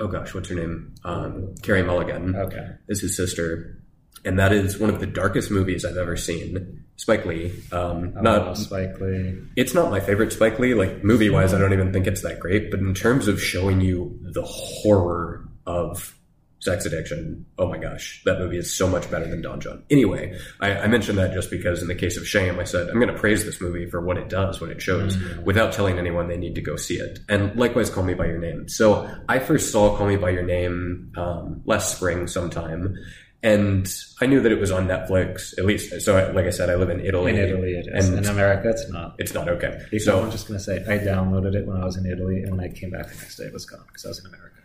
oh gosh, what's her name? Um, Carey Mulligan Okay. is his sister, and that is one of the darkest movies I've ever seen. Spike Lee, um, Oh, not Spike Lee. it's not my favorite Spike Lee. Like movie wise, I don't even think it's that great. But in terms of showing you the horror of sex addiction, oh my gosh, that movie is so much better than Don Jon. Anyway, I, I mentioned that just because in the case of Shame, I said I'm going to praise this movie for what it does, what it shows, without telling anyone they need to go see it. And likewise, Call Me by Your Name. So I first saw Call Me by Your Name um, last spring sometime. And I knew that it was on Netflix, at least. So, I, like I said, I live in Italy. In Italy, it is. And in America, it's not. it's not okay. So So I'm just going to say I downloaded it when I was in Italy, and when I came back the next day, it was gone because I was in America.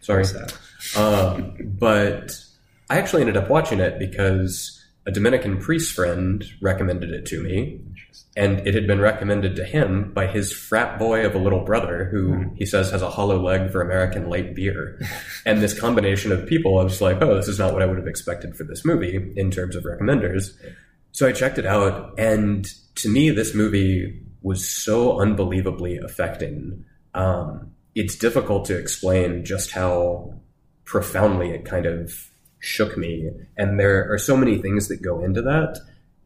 sorry, Sad. um, but I actually ended up watching it because a Dominican priest friend recommended it to me, and it had been recommended to him by his frat boy of a little brother who he says has a hollow leg for American light beer. and this combination of people, I was like, oh, this is not what I would have expected for this movie in terms of recommenders. So I checked it out, and to me, this movie was so unbelievably affecting. Um, it's difficult to explain just how profoundly it kind of shook me. And there are so many things that go into that.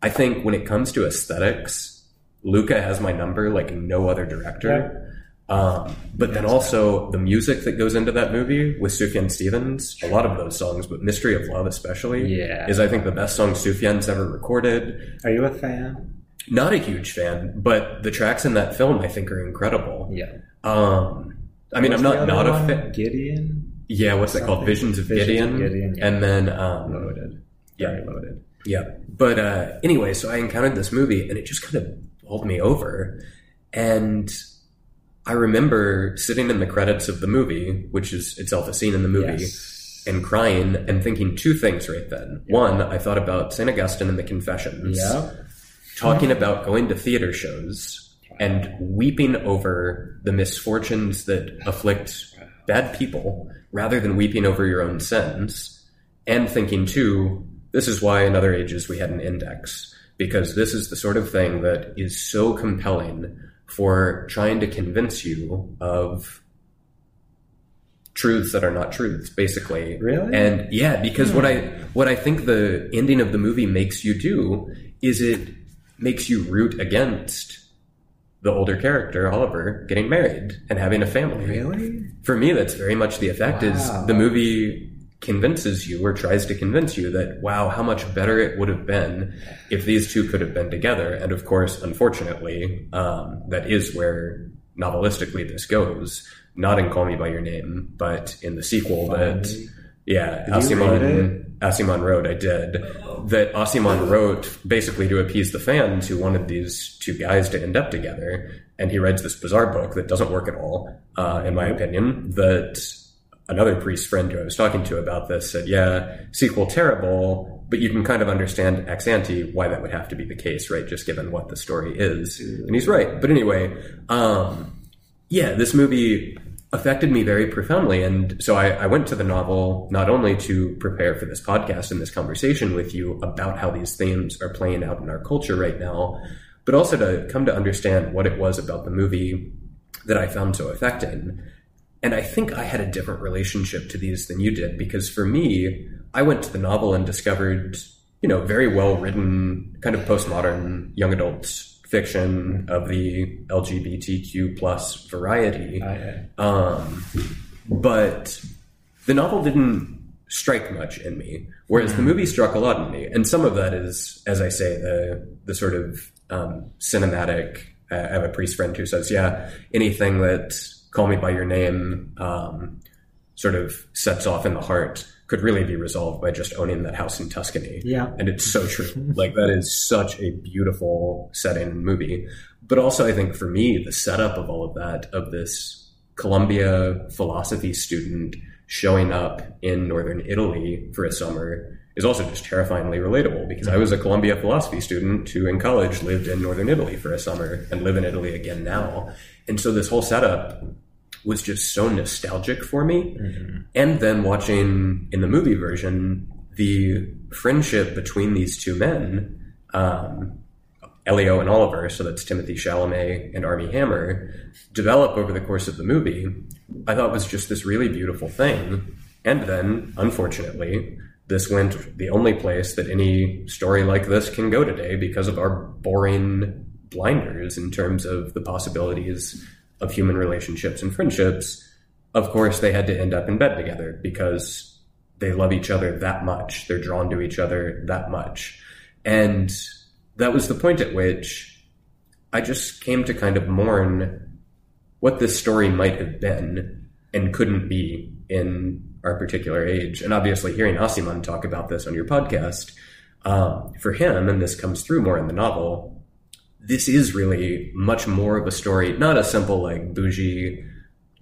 I think when it comes to aesthetics, Luca has my number like no other director. Um, but then also the music that goes into that movie with Sufjan Stevens, a lot of those songs, but Mystery of Love especially, Yeah. is I think the best song Sufjan's ever recorded. Are you a fan? Not a huge fan, but the tracks in that film I think are incredible. Yeah. Um, I mean, I'm not not a fan. Gideon. Yeah, what's that called? Visions of Visions of Gideon. Gideon, yeah. And then, um, Loaded. Yeah. Very loaded. yeah. But uh, anyway, so I encountered this movie, and it just kind of bowled me over. And I remember sitting in the credits of the movie, which is itself a scene in the movie, Yes. and crying and thinking two things right then. One, I thought about St. Augustine and the Confessions. Yeah. talking about going to theater shows and weeping over the misfortunes that afflict bad people rather than weeping over your own sins and thinking too this is why in other ages we had an index because this is the sort of thing that is so compelling for trying to convince you of truths that are not truths basically Really? and yeah because what hmm. i what i think the ending of the movie makes you do is it makes you root against the older character oliver getting married and having a family Really? for me that's very much the effect Wow. is the movie convinces you or tries to convince you that wow how much better it would have been if these two could have been together and of course unfortunately um, that is where novelistically this goes not in call me by your name but in the sequel that. Yeah Did you Aciman, Aciman wrote I did that Aciman wrote basically to appease the fans who wanted these two guys to end up together and he writes this bizarre book that doesn't work at all uh, in my opinion that another priest friend who I was talking to about this said, yeah, sequel terrible, but you can kind of understand ex ante why that would have to be the case, right? Just given what the story is. And he's right. But anyway, um, yeah, this movie affected me very profoundly. And so I, I went to the novel not only to prepare for this podcast and this conversation with you about how these themes are playing out in our culture right now, but also to come to understand what it was about the movie that I found so affecting. And I think I had a different relationship to these than you did because for me, I went to the novel and discovered, you know, very well written, kind of postmodern young adult fiction of the LGBTQ plus variety. I, Um, but the novel didn't strike much in me, whereas the movie struck a lot in me. And some of that is, as I say, the the sort of um, cinematic. I have a priest friend who says, "Yeah, anything that call me by your name um, sort of sets off in the heart could really be resolved by just owning that house in Tuscany. Yeah. And it's so true. like that is such a beautiful setting and movie. But also I think for me, the setup of all of that, of this Columbia philosophy student showing up in northern Italy for a summer is also just terrifyingly relatable because I mm-hmm. was a Columbia philosophy student who in college lived in northern Italy for a summer and live in Italy again now. And so this whole setup was just so nostalgic for me. Mm-hmm. And then watching in the movie version the friendship between these two men, um, Elio and Oliver, so that's Timothée Chalamet and Armie Hammer, develop over the course of the movie, I thought was just this really beautiful thing. And then, unfortunately, this went the only place that any story like this can go today because of our boring blinders in terms of the possibilities of human relationships and friendships. Of course, they had to end up in bed together because they love each other that much. They're drawn to each other that much. And that was the point at which I just came to kind of mourn what this story might have been and couldn't be in our particular age. And obviously, hearing Aciman talk about this on your podcast, um, for him, and this comes through more in the novel, this is really much more of a story, not a simple like bougie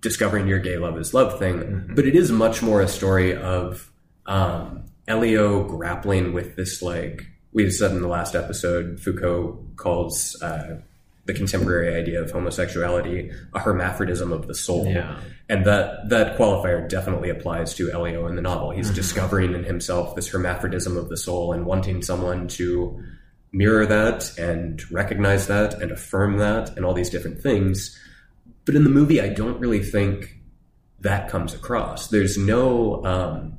discovering your gay love is love thing, mm-hmm. but it is much more a story of um, Elio grappling with this like we said in the last episode. Foucault calls uh, the contemporary idea of homosexuality a hermaphrodism of the soul. Yeah. And that that qualifier definitely applies to Elio in the novel. He's mm-hmm. discovering in himself this hermaphrodism of the soul and wanting someone to mirror that and recognize that and affirm that and all these different things. But in the movie, I don't really think that comes across. There's no um,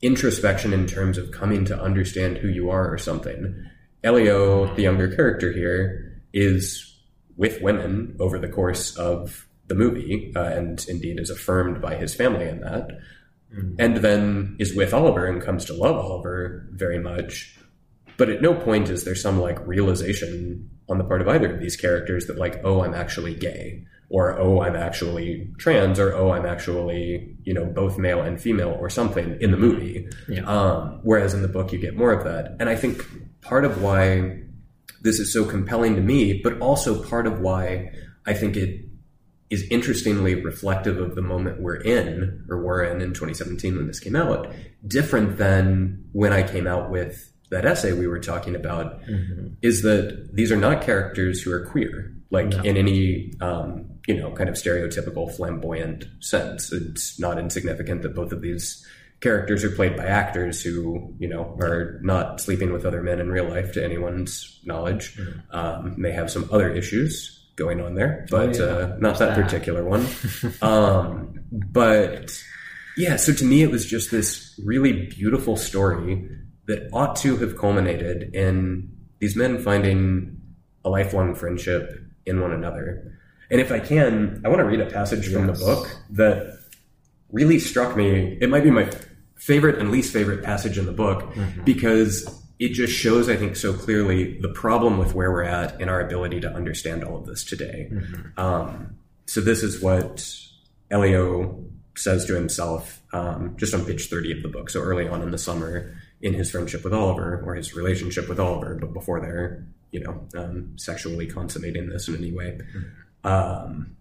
introspection in terms of coming to understand who you are or something. Elio, the younger character here, is with women over the course of the movie, uh, and indeed is affirmed by his family in that. Mm-hmm. And then is with Oliver and comes to love Oliver very much. But at no point is there some like realization on the part of either of these characters that like, oh, I'm actually gay, or oh, I'm actually trans, or oh, I'm actually you know both male and female, or something in the movie. Yeah. Um, whereas in the book, you get more of that. And I think part of why this is so compelling to me, but also part of why I think it is interestingly reflective of the moment we're in, or were in in 2017 when this came out, different than when I came out with that essay we were talking about, mm-hmm. is that these are not characters who are queer, like no. in any, um, you know, kind of stereotypical flamboyant sense. It's not insignificant that both of these characters are played by actors who, you know, are not sleeping with other men in real life to anyone's knowledge. Mm-hmm. Um, may have some other issues going on there, but oh, yeah. uh, not that, that, particular one. um, but yeah, so to me, it was just this really beautiful story that ought to have culminated in these men finding a lifelong friendship in one another. And if I can, I want to read a passage yes. from the book that really struck me. It might be my favorite and least favorite passage in the book mm-hmm. because it just shows, I think, so clearly the problem with where we're at in our ability to understand all of this today. Mm-hmm. Um, so this is what Elio says to himself um, just on page 30 of the book. So early on in the summer, in his friendship with Oliver or his relationship with Oliver, but before they're, you know, um, sexually consummating this in any way. Um,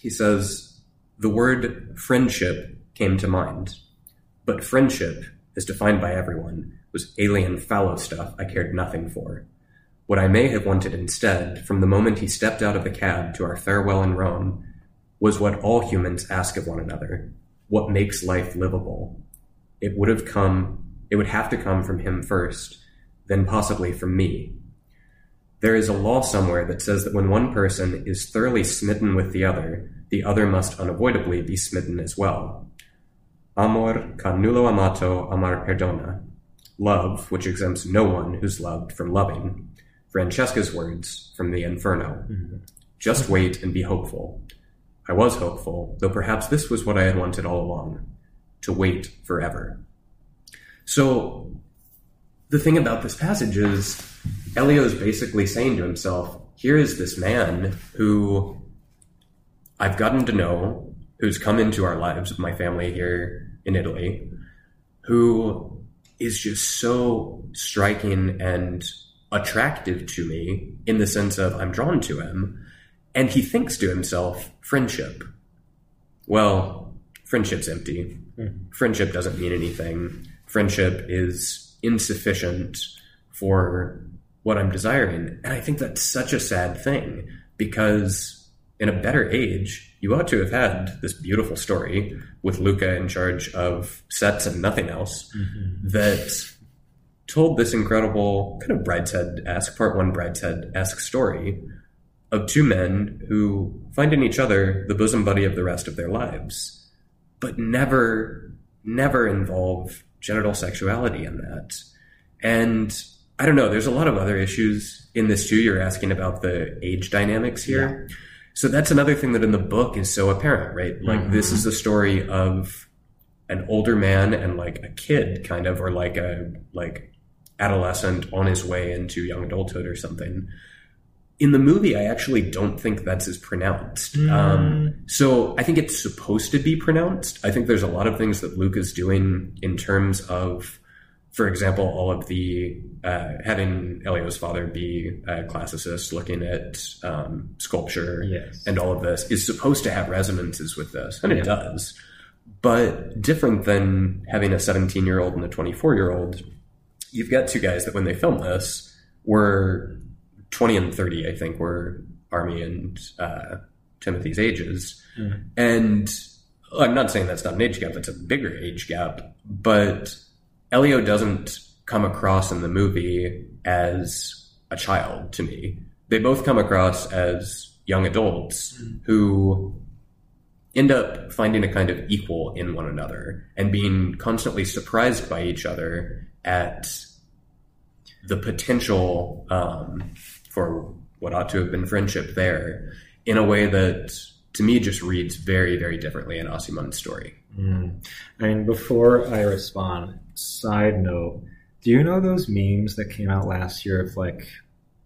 he says, the word friendship came to mind but friendship, as defined by everyone, was alien fallow stuff I cared nothing for. What I may have wanted instead, from the moment he stepped out of the cab to our farewell in Rome, was what all humans ask of one another what makes life livable. It would have come, it would have to come from him first, then possibly from me. There is a law somewhere that says that when one person is thoroughly smitten with the other, the other must unavoidably be smitten as well. Amor ch'a nullo amato amar perdona. Love, which exempts no one who's loved from loving. Francesca's words from the Inferno. Mm-hmm. Just wait and be hopeful. I was hopeful, though perhaps this was what I had wanted all along to wait forever. So, the thing about this passage is, Elio is basically saying to himself, here is this man who I've gotten to know, who's come into our lives, with my family here in Italy, who is just so striking and attractive to me in the sense of I'm drawn to him, and he thinks to himself, friendship. Well, friendship's empty. Mm-hmm. Friendship doesn't mean anything. Friendship is insufficient for what I'm desiring. And I think that's such a sad thing because in a better age, you ought to have had this beautiful story with Luca in charge of sets and nothing else mm-hmm. that told this incredible kind of brideshead esque, part one brideshead esque story of two men who find in each other the bosom buddy of the rest of their lives, but never, never involve genital sexuality in that. And I don't know, there's a lot of other issues in this too. You're asking about the age dynamics here. Yeah. So that's another thing that in the book is so apparent, right? Like mm-hmm. this is the story of an older man and like a kid kind of or like a like adolescent on his way into young adulthood or something. In the movie, I actually don't think that's as pronounced. Mm. Um, so I think it's supposed to be pronounced. I think there's a lot of things that Luke is doing in terms of for example, all of the uh, having Elio's father be a classicist, looking at um, sculpture yes. and all of this is supposed to have resonances with this, and it does. But different than having a 17 year old and a 24 year old, you've got two guys that when they filmed this were 20 and 30, I think, were Armie and uh, Timothy's ages. Mm. And I'm not saying that's not an age gap, that's a bigger age gap, but Elio doesn't come across in the movie as a child to me. They both come across as young adults mm. who end up finding a kind of equal in one another and being constantly surprised by each other at the potential um, for what ought to have been friendship there in a way that to me just reads very very differently in Aciman's story. Mm. Mean, before I respond, side note, do you know those memes that came out last year of like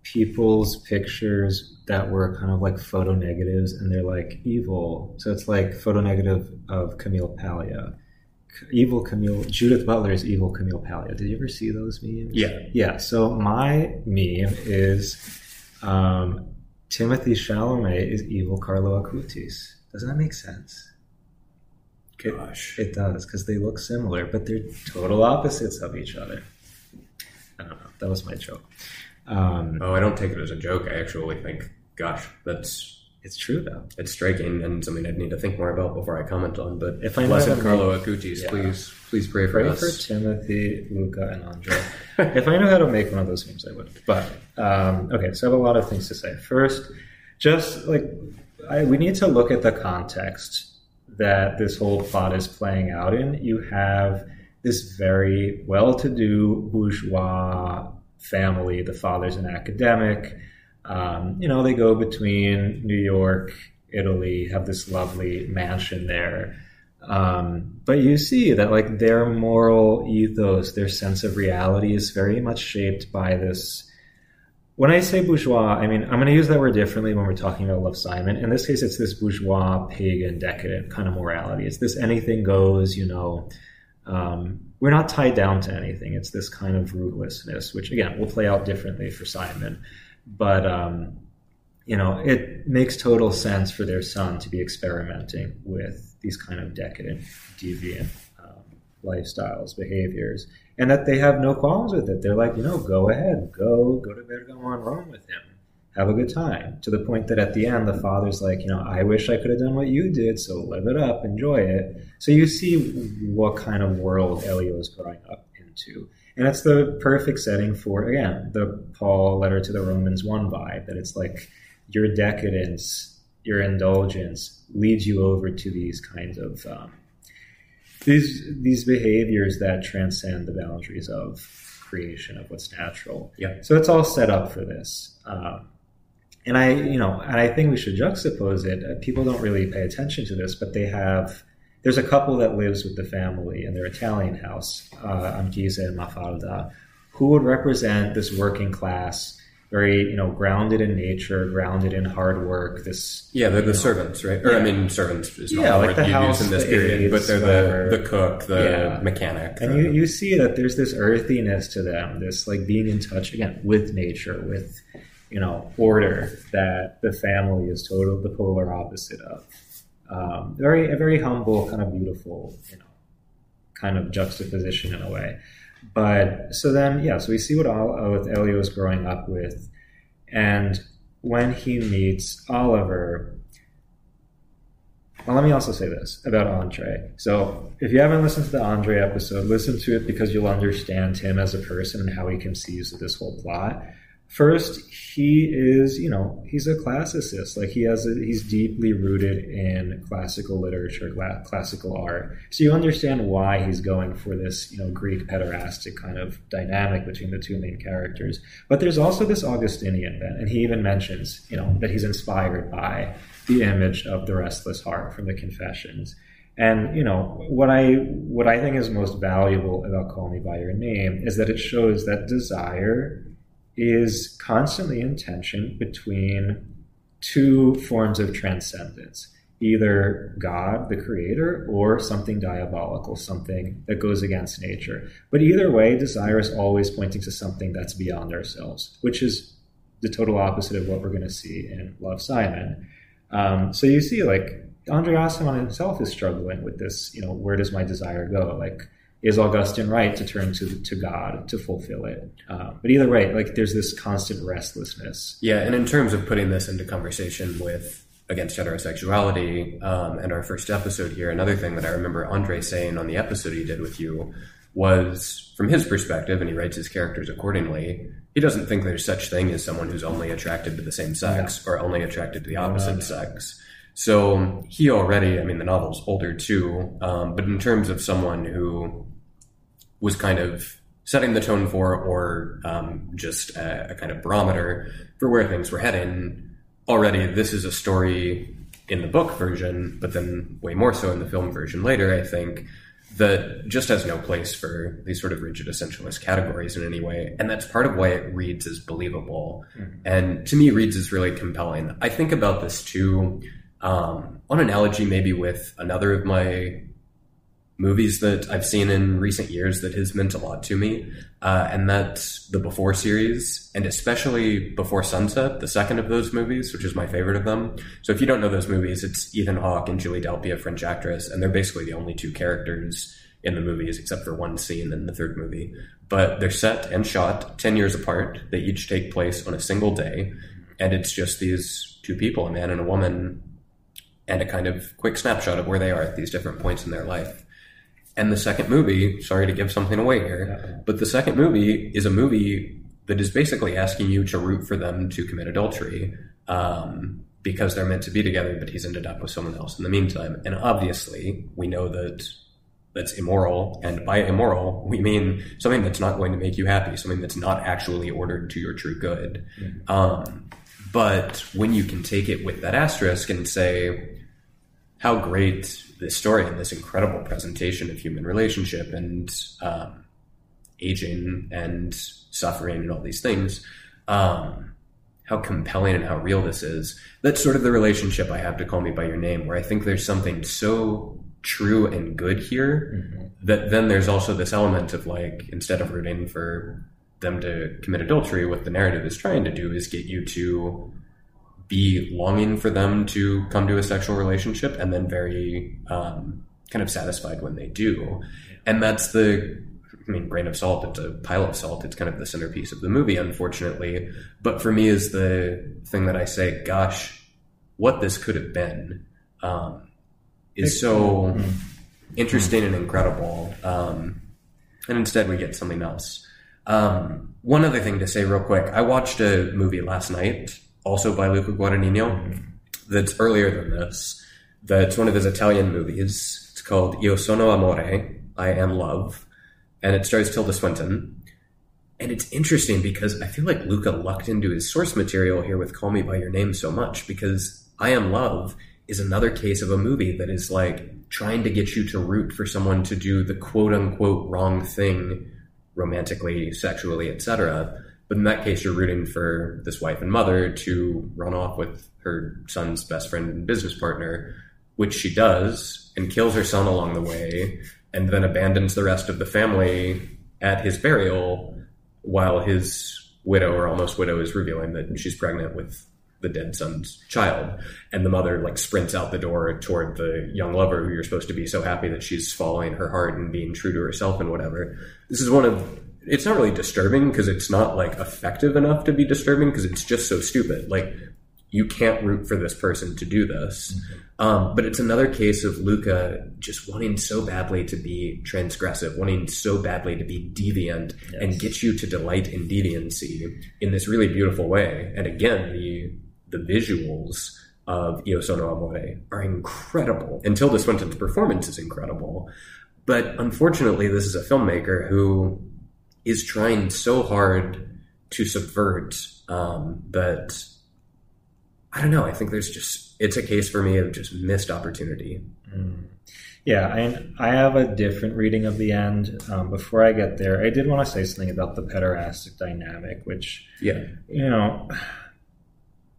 people's pictures that were kind of like photo negatives and they're like evil? So it's like photo negative of Camille Paglia. Evil Camille, Judith Butler is evil Camille Paglia. Did you ever see those memes? Yeah. Yeah. So my meme is um, Timothée Chalamet is evil Carlo Acutis. Doesn't that make sense? Gosh. It does, because they look similar, but they're total opposites of each other. I don't know. That was my joke. Um, oh, I don't take it as a joke. I actually think, gosh, that's it's true though. It's striking and something I'd need to think more about before I comment on. But if I blessed Carlo Acutis, yeah. please, please pray for pray us. for Timothy, Luca, and Andre. if I knew how to make one of those memes, I would. But um, okay, so I have a lot of things to say. First, just like I, we need to look at the context that this whole plot is playing out in. You have this very well to do bourgeois family. The father's an academic. Um, you know, they go between New York, Italy, have this lovely mansion there. Um, but you see that like their moral ethos, their sense of reality is very much shaped by this when I say bourgeois, I mean, I'm going to use that word differently when we're talking about Love Simon. In this case, it's this bourgeois, pagan, decadent kind of morality. It's this anything goes, you know. Um, we're not tied down to anything. It's this kind of rootlessness, which again will play out differently for Simon. But, um, you know, it makes total sense for their son to be experimenting with these kind of decadent, deviant um, lifestyles, behaviors and that they have no qualms with it. They're like, you know, go ahead, go go to Bergamo and Rome with him, have a good time. To the point that at the end, the father's like, you know, I wish I could have done what you did, so live it up, enjoy it. So you see what kind of world Elio is growing up into. And it's the perfect setting for, again, the Paul letter to the Romans 1 vibe, that it's like your decadence, your indulgence leads you over to these kinds of um, these these behaviors that transcend the boundaries of creation of what's natural. Yeah. So it's all set up for this. Um, and I, you know, and I think we should juxtapose it. Uh, people don't really pay attention to this, but they have. There's a couple that lives with the family in their Italian house, uh, and Mafalda, who would represent this working class very you know grounded in nature, grounded in hard work. This yeah, they're the know, servants, right? Or I mean, servants is not Yeah, like the you house, use in this period, aides, but they're the the cook, the Yeah. mechanic, and you, you see that there's this earthiness to them, this like being in touch again with nature, with you know order that the family is total the polar opposite of. Um, very a very humble, kind of beautiful, you know, kind of juxtaposition in a way. But so then, yeah, so we see what with Elio's growing up with, and when he meets Oliver. Well, let me also say this about Andre. So, if you haven't listened to the Andre episode, listen to it because you'll understand him as a person and how he conceives of this whole plot. First, he is, you know, he's a classicist. Like he has, a, he's deeply rooted in classical literature, cla- classical art. So you understand why he's going for this, you know, Greek pederastic kind of dynamic between the two main characters. But there's also this Augustinian bent, and he even mentions, you know, that he's inspired by the image of the restless heart from the Confessions. And you know what I what I think is most valuable about Call Me by Your Name is that it shows that desire is constantly in tension between two forms of transcendence either God, the creator, or something diabolical, something that goes against nature. But either way, desire is always pointing to something that's beyond ourselves, which is the total opposite of what we're going to see in Love Simon. Um, so you see, like, Andre Aciman himself is struggling with this, you know, where does my desire go? Like, is Augustine right to turn to to God to fulfill it? Um, but either way, like there's this constant restlessness. Yeah, and in terms of putting this into conversation with against heterosexuality um, and our first episode here, another thing that I remember Andre saying on the episode he did with you was from his perspective, and he writes his characters accordingly. He doesn't think there's such thing as someone who's only attracted to the same sex or only attracted to the opposite sex. So he already, I mean, the novel's older too, um, but in terms of someone who was kind of setting the tone for, or um, just a, a kind of barometer for where things were heading. Already, this is a story in the book version, but then way more so in the film version later, I think, that just has no place for these sort of rigid essentialist categories in any way. And that's part of why it reads as believable. And to me, reads is really compelling. I think about this too, um, on analogy maybe with another of my movies that I've seen in recent years that has meant a lot to me, uh, and that's the Before series, and especially Before Sunset, the second of those movies, which is my favorite of them. So if you don't know those movies, it's Ethan Hawke and Julie Delpy, a French actress, and they're basically the only two characters in the movies, except for one scene in the third movie. But they're set and shot 10 years apart. They each take place on a single day, and it's just these two people, a man and a woman, and a kind of quick snapshot of where they are at these different points in their life. And the second movie, sorry to give something away here, but the second movie is a movie that is basically asking you to root for them to commit adultery um, because they're meant to be together, but he's ended up with someone else in the meantime. And obviously, we know that that's immoral. And by immoral, we mean something that's not going to make you happy, something that's not actually ordered to your true good. Um, but when you can take it with that asterisk and say, how great this story and this incredible presentation of human relationship and um, aging and suffering and all these things, um, how compelling and how real this is. That's sort of the relationship I have to Call Me By Your Name, where I think there's something so true and good here that then there's also this element of like, instead of rooting for them to commit adultery, what the narrative is trying to do is get you to be longing for them to come to a sexual relationship and then very um, kind of satisfied when they do. And that's the, I mean, grain of salt, it's a pile of salt. It's kind of the centerpiece of the movie, unfortunately. But for me, is the thing that I say, gosh, what this could have been um, is so interesting and incredible. Um, and instead, we get something else. Um, one other thing to say, real quick I watched a movie last night also by Luca Guadagnino, that's earlier than this. That's one of his Italian movies. It's called Io sono amore, I am love, and it stars Tilda Swinton. And it's interesting because I feel like Luca lucked into his source material here with Call Me By Your Name so much because I Am Love is another case of a movie that is like trying to get you to root for someone to do the quote unquote wrong thing romantically, sexually, etc But in that case, you're rooting for this wife and mother to run off with her son's best friend and business partner, which she does and kills her son along the way, and then abandons the rest of the family at his burial while his widow or almost widow is revealing that she's pregnant with the dead son's child. And the mother like sprints out the door toward the young lover who you're supposed to be so happy that she's following her heart and being true to herself and whatever. This is one of it's not really disturbing because it's not like effective enough to be disturbing because it's just so stupid like you can't root for this person to do this mm-hmm. um, but it's another case of luca just wanting so badly to be transgressive wanting so badly to be deviant yes. and get you to delight in deviancy in this really beautiful way and again the the visuals of Io Sono Amore are incredible. And Tilda Swinton's performance is incredible. But unfortunately, this is a filmmaker who is trying so hard to subvert um, that I don't know. I think there's just it's a case for me of just missed opportunity. Mm. Yeah, and I have a different reading of the end. Um, before I get there, I did want to say something about the pederastic dynamic, which yeah, you know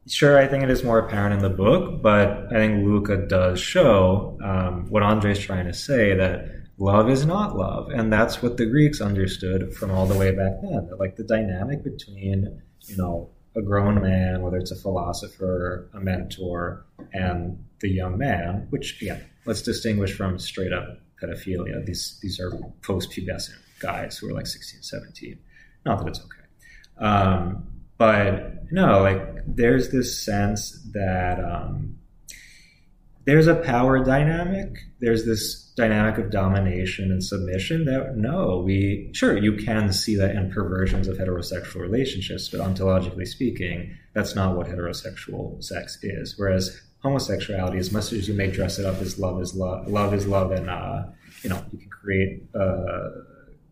sure, I think it is more apparent in the book, but I think Luca does show um, what Andre's trying to say that love is not love, and that's what the Greeks understood from all the way back then. That, like the dynamic between you know a grown man, whether it's a philosopher, a mentor, and the young man, which again, let's distinguish from straight up pedophilia. These these are post-pubescent guys who are like 16, 17. Not that it's okay. Um, but no, like there's this sense that um, there's a power dynamic. There's this dynamic of domination and submission that no, we sure you can see that in perversions of heterosexual relationships, but ontologically speaking, that's not what heterosexual sex is. Whereas homosexuality, as much as you may dress it up as love is love, love is love, and uh, you know you can create. Uh,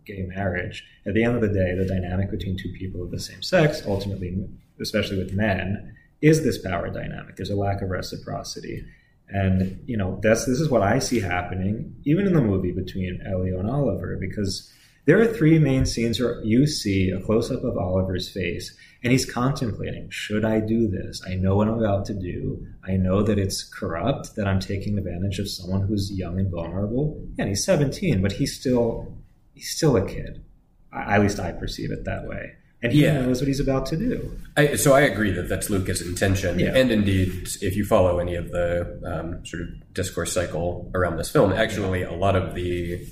gay marriage, at the end of the day, the dynamic between two people of the same sex, ultimately, especially with men, is this power dynamic. There's a lack of reciprocity. And, you know, that's, this is what I see happening, even in the movie between Elio and Oliver, because there are three main scenes where you see a close up of Oliver's face, and he's contemplating, should I do this? I know what I'm about to do. I know that it's corrupt, that I'm taking advantage of someone who's young and vulnerable. And he's 17, but he's still he's still a kid. I, at least I perceive it that way. And he yeah. knows what he's about to do. I, so I agree that that's Luca's intention. Yeah. And indeed, if you follow any of the um, sort of discourse cycle around this film, actually, a lot of the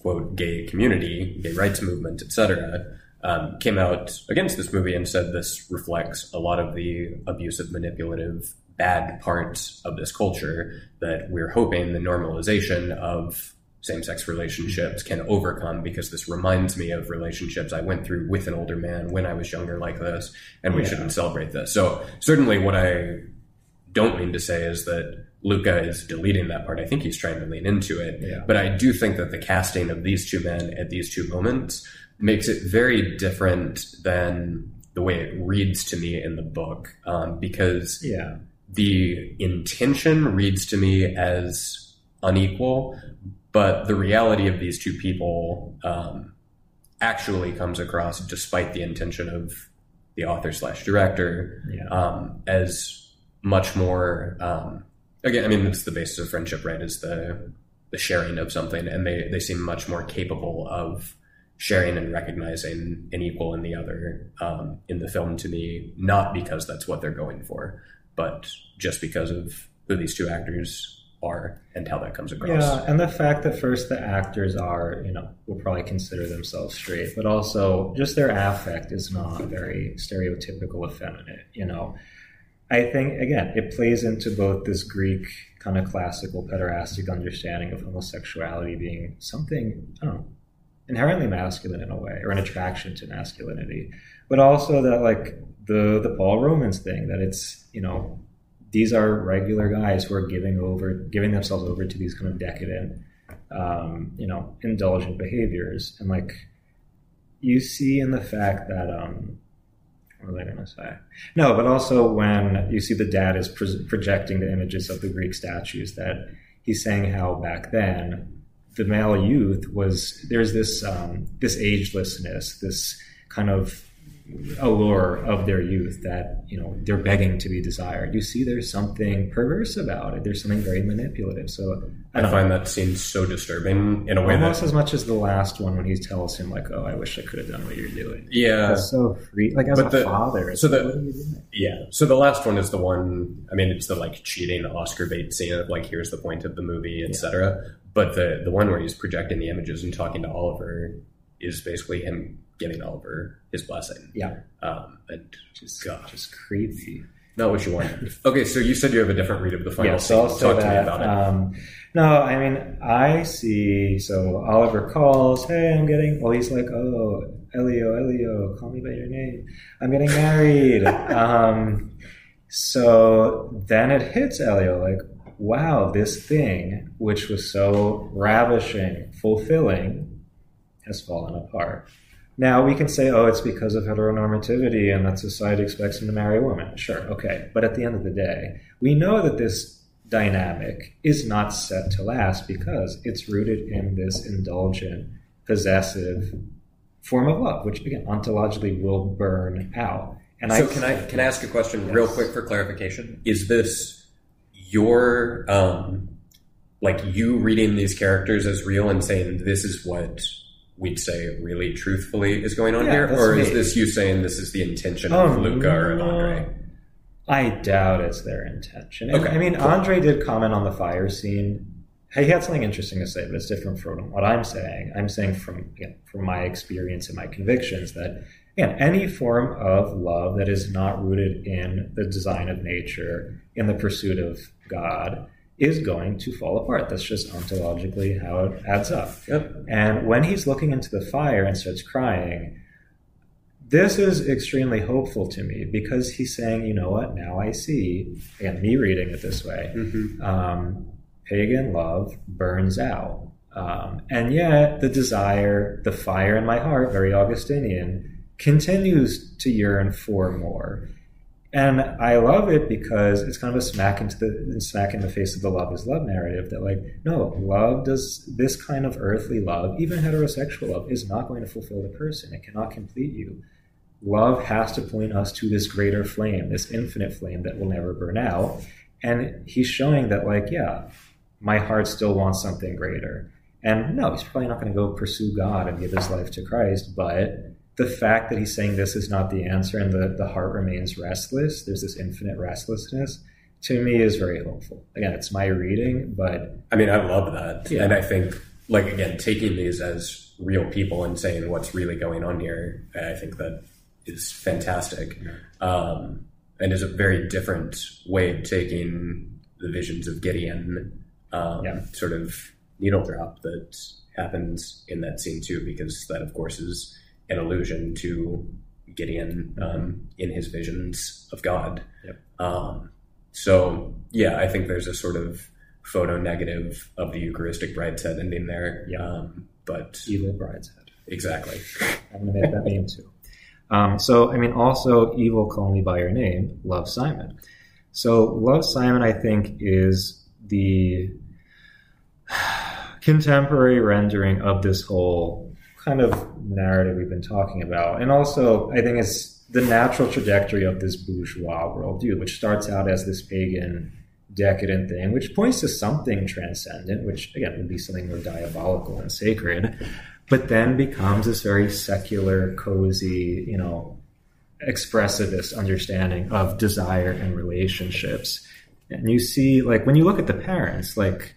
quote gay community, gay rights movement, etc., um, came out against this movie and said this reflects a lot of the abusive, manipulative, bad parts of this culture that we're hoping the normalization of same sex relationships can overcome because this reminds me of relationships I went through with an older man when I was younger, like this, and we yeah. shouldn't celebrate this. So, certainly, what I don't mean to say is that Luca is deleting that part. I think he's trying to lean into it. Yeah. But I do think that the casting of these two men at these two moments makes it very different than the way it reads to me in the book um, because yeah. the intention reads to me as unequal, but the reality of these two people um, actually comes across, despite the intention of the author slash director, yeah. um, as much more. Um, again, I mean, it's the basis of friendship, right? Is the the sharing of something, and they they seem much more capable of sharing and recognizing an equal in the other um, in the film to me, not because that's what they're going for, but just because of who these two actors are and how that comes across. Yeah, and the fact that first the actors are, you know, will probably consider themselves straight, but also just their affect is not very stereotypical effeminate, you know. I think again, it plays into both this Greek kind of classical pederastic understanding of homosexuality being something, I don't know, inherently masculine in a way, or an attraction to masculinity, but also that like the the Paul Romans thing, that it's, you know, these are regular guys who are giving over, giving themselves over to these kind of decadent, um, you know, indulgent behaviors, and like you see in the fact that, um, what was I going to say? No, but also when you see the dad is pro- projecting the images of the Greek statues, that he's saying how back then the male youth was there's this um, this agelessness, this kind of allure of their youth that you know they're begging to be desired. You see, there's something perverse about it. There's something very manipulative. So I, I find that scene so disturbing in a way almost that, as much as the last one when he tells him like, "Oh, I wish I could have done what you're doing." Yeah, it's so free. Like as but a the, father, so the yeah. So the last one is the one. I mean, it's the like cheating Oscar bait scene of like, here's the point of the movie, etc. Yeah. But the the one where he's projecting the images and talking to Oliver is basically him giving Oliver his blessing. Yeah. Um, and just God, just creepy. Not what you want. okay, so you said you have a different read of the final yeah, so I'll Talk that, to me about it. Um, no, I mean, I see. So Oliver calls, "Hey, I'm getting." Well, he's like, "Oh, Elio, Elio, call me by your name. I'm getting married." um, so then it hits Elio, like, "Wow, this thing, which was so ravishing, fulfilling, has fallen apart." Now we can say, oh, it's because of heteronormativity and that society expects him to marry a woman. Sure, okay. But at the end of the day, we know that this dynamic is not set to last because it's rooted in this indulgent, possessive form of love, which again ontologically will burn out. And so I can I can I ask a question yes. real quick for clarification? Is this your um like you reading these characters as real and saying this is what we'd say really truthfully is going on yeah, here, or me. is this you saying this is the intention of oh, Luca or Andre? I doubt it's their intention. Okay, I mean, cool. Andre did comment on the fire scene. He had something interesting to say, but it's different from what I'm saying. I'm saying from again, from my experience and my convictions that again, any form of love that is not rooted in the design of nature, in the pursuit of God, is going to fall apart. That's just ontologically how it adds up. Yep. And when he's looking into the fire and starts crying, this is extremely hopeful to me because he's saying, you know what, now I see, again, me reading it this way, mm-hmm. um, pagan love burns out. Um, and yet the desire, the fire in my heart, very Augustinian, continues to yearn for more. And I love it because it's kind of a smack into the smack in the face of the love is love narrative that like, no, love does this kind of earthly love, even heterosexual love, is not going to fulfill the person. It cannot complete you. Love has to point us to this greater flame, this infinite flame that will never burn out. And he's showing that, like, yeah, my heart still wants something greater. And no, he's probably not going to go pursue God and give his life to Christ, but the fact that he's saying this is not the answer and the, the heart remains restless, there's this infinite restlessness, to me is very hopeful. Again, it's my reading, but. I mean, I love that. Yeah. And I think, like, again, taking these as real people and saying what's really going on here, I think that is fantastic. Yeah. Um, and is a very different way of taking the visions of Gideon, um, yeah. sort of needle drop that happens in that scene too, because that, of course, is an allusion to Gideon um, in his visions of God. Yep. Um, so yeah, I think there's a sort of photo negative of the Eucharistic brideshead ending there. Yeah. Um, but evil brideshead. Exactly. I'm gonna make that name too. Um, so I mean, also evil call me by your name, love Simon. So love Simon, I think, is the contemporary rendering of this whole kind of narrative we've been talking about. And also, I think it's the natural trajectory of this bourgeois worldview, which starts out as this pagan, decadent thing, which points to something transcendent, which again would be something more diabolical and sacred, but then becomes this very secular, cozy, you know, expressivist understanding of desire and relationships. And you see, like, when you look at the parents, like,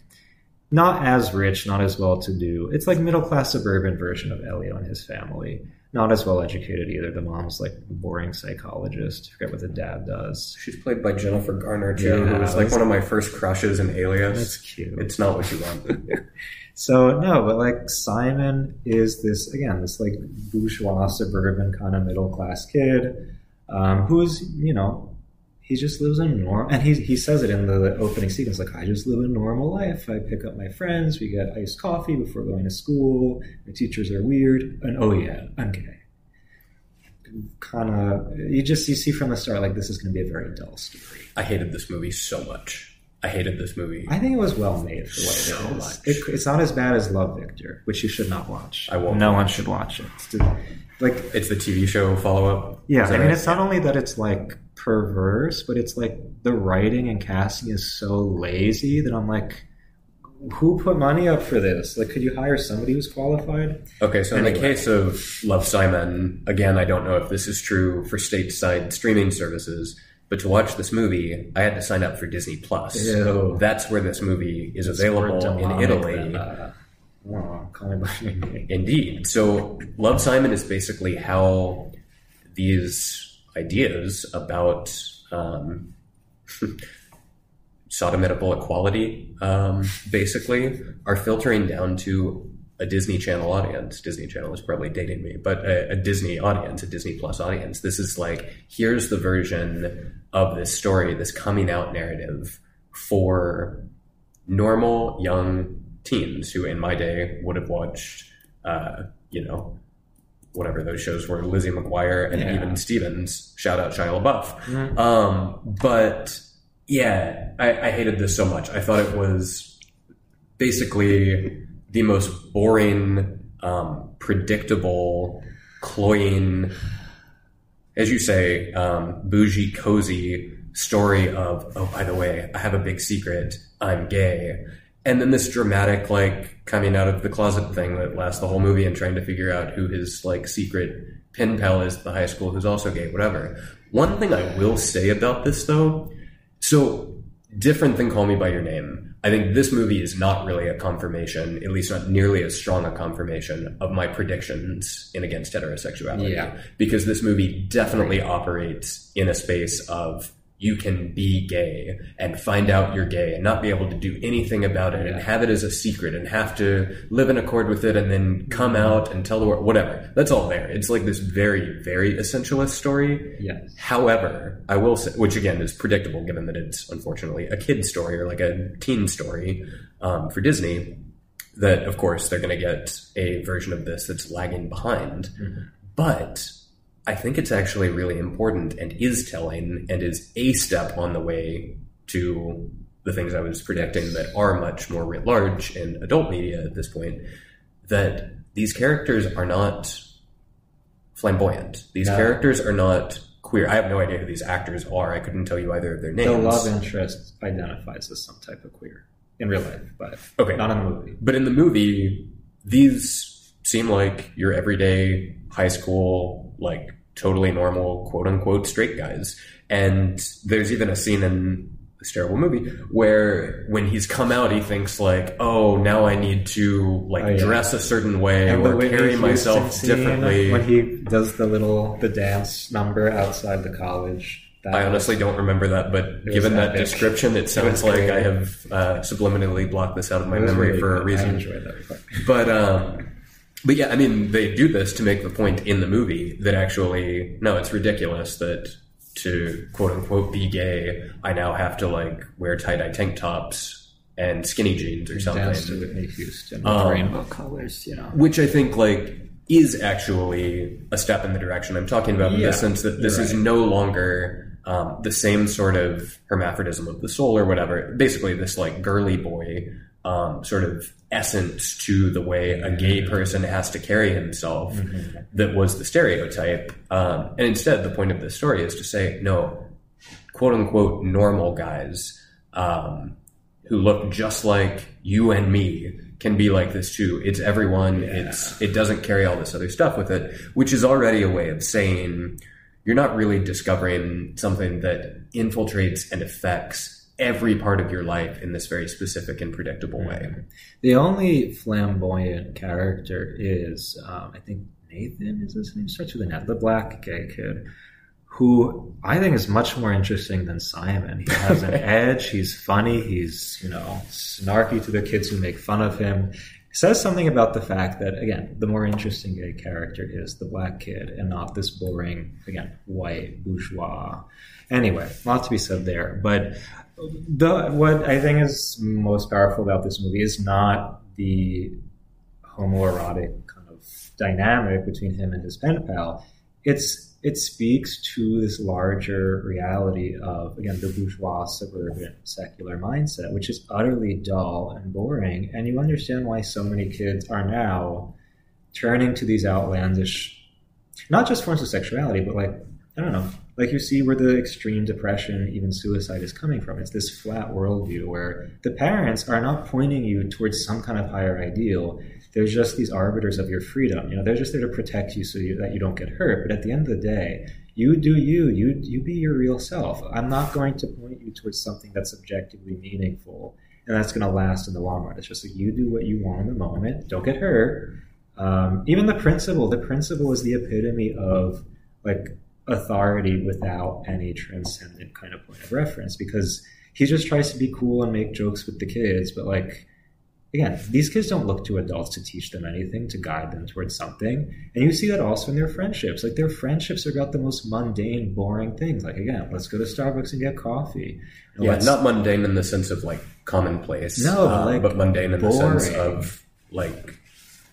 not as rich, not as well to do. It's like middle class suburban version of Elio and his family. Not as well educated either. The mom's like a boring psychologist. I forget what the dad does. She's played by Jennifer Garner too, yeah, who was like one of my first crushes in Alias. That's cute. It's not what you want. so no, but like Simon is this again, this like bourgeois suburban kind of middle class kid um, who's you know he just lives a normal, and he he says it in the opening sequence, like I just live a normal life. I pick up my friends, we get iced coffee before going to school. My teachers are weird, and oh yeah, I'm gay. Kind of, you just you see from the start, like this is going to be a very dull story. I hated this movie so much. I hated this movie. I think it was well made for what So it is. much. It, it's not as bad as Love Victor, which you should not watch. I won't No watch. one should watch it. It's just- like, It's the TV show follow up. yeah, I mean, it's not only that it's like perverse, but it's like the writing and casting is so lazy that I'm like, who put money up for this? Like, could you hire somebody who's qualified? Okay, so in the case of Love Simon, again, I don't know if this is true for stateside streaming services, but to watch this movie, I had to sign up for Disney Plus. Ew. That's where this movie is It's available in Italy. than, uh, oh, call me by. Indeed. So, Love Simon is basically how these ideas about um, sodomitical equality, um, basically, are filtering down to a Disney Channel audience. Disney Channel is probably dating me, but a, a Disney audience, a Disney Plus audience. This is like, here's the version of this story, this coming out narrative for normal young teens who, in my day, would have watched, uh, you know, whatever those shows were, Lizzie McGuire and Yeah. even Stevens. Shout out Shia LaBeouf. Mhm. Um, but yeah, I, I hated this so much. I thought it was basically the most boring, um, predictable, cloying, as you say, um, bougie, cozy story of, oh, by the way, I have a big secret. I'm gay. And then this dramatic, like, coming out of the closet thing that lasts the whole movie and trying to figure out who his, like, secret pen pal is at the high school who's also gay, whatever. One thing I will say about this, though, so different than Call Me By Your Name. I think this movie is not really a confirmation, at least not nearly as strong a confirmation of my predictions in against heterosexuality. Yeah. Because this movie definitely operates in a space of you can be gay and find out you're gay and not be able to do anything about it and have it as a secret and have to live in accord with it and then come out and tell the world whatever. That's all there. It's like this very, very essentialist story. Yes. However, I will say, which again is predictable given that it's unfortunately a kid story or like a teen story um, for Disney, that of course they're going to get a version of this that's lagging behind. But I think it's actually really important and is telling and is a step on the way to the things I was predicting that are much more writ large in adult media at this point. That these characters are not flamboyant. These No. characters are not queer. I have no idea who these actors are. I couldn't tell you either of their names. The love interest identifies as some type of queer in real life, but Okay. not in the movie. But in the movie, these seem like your everyday high school, like totally normal, quote unquote, straight guys. And there's even a scene in this terrible movie where when he's come out, he thinks like, oh, now I need to like Oh, yeah. dress a certain way And or Whitney carry myself differently. when he does the little the dance number outside the college. I honestly don't remember that, but given that epic. description, it sounds was like. I have uh, subliminally blocked this out of my memory really for a reason. I enjoyed that part. But um, but yeah, I mean, they do this to make the point in the movie that actually, no, it's ridiculous that to quote unquote be gay, I now have to like wear tie dye tank tops and skinny jeans or Dance to something, Whitney Houston Um, rainbow colors, you know. which I think like is actually a step in the direction I'm talking about in the sense that this you're is no longer um, the same sort of hermaphrodism of the soul or whatever. Basically, this like girly boy um, sort of essence to the way a gay person has to carry himself Mm-hmm. that was the stereotype. Um, and instead, the point of this story is to say, no, quote unquote, normal guys um, who look just like you and me can be like this too. It's everyone. It's it doesn't carry all this other stuff with it, which is already a way of saying you're not really discovering something that infiltrates and affects every part of your life in this very specific and predictable way. The only flamboyant character is, um, I think Nathan is his name. Starts with an N. The black gay kid, who I think is much more interesting than Simon. He has an edge. He's funny. He's you know snarky to the kids who make fun of him. It says something about the fact that again, the more interesting gay character is the black kid, and not this boring again white bourgeois. Anyway, lot to be said there, but the what I think is most powerful about this movie is not the homoerotic kind of dynamic between him and his pen pal. It's it speaks to this larger reality of again the bourgeois suburban secular mindset which is utterly dull and boring and you understand why so many kids are now turning to these outlandish not just forms of sexuality but like i don't know like you see where the extreme depression even suicide is coming from it's this flat worldview where the parents are not pointing you towards some kind of higher ideal they're just these arbiters of your freedom. You know, they're just there to protect you so you, that you don't get hurt. But at the end of the day, you do you. You you be your real self. I'm not going to point you towards something that's objectively meaningful and that's going to last in the long run. It's just like you do what you want in the moment. Don't get hurt. Um, even the principle. the principle is the epitome of like authority without any transcendent kind of point of reference because he just tries to be cool and make jokes with the kids, but like again, these kids don't look to adults to teach them anything, to guide them towards something. And you see that also in their friendships. Like their friendships are about the most mundane, boring things. Like again, let's go to Starbucks and get coffee. And yeah, not mundane in the sense of like commonplace. No, uh, like but mundane in boring. the sense of like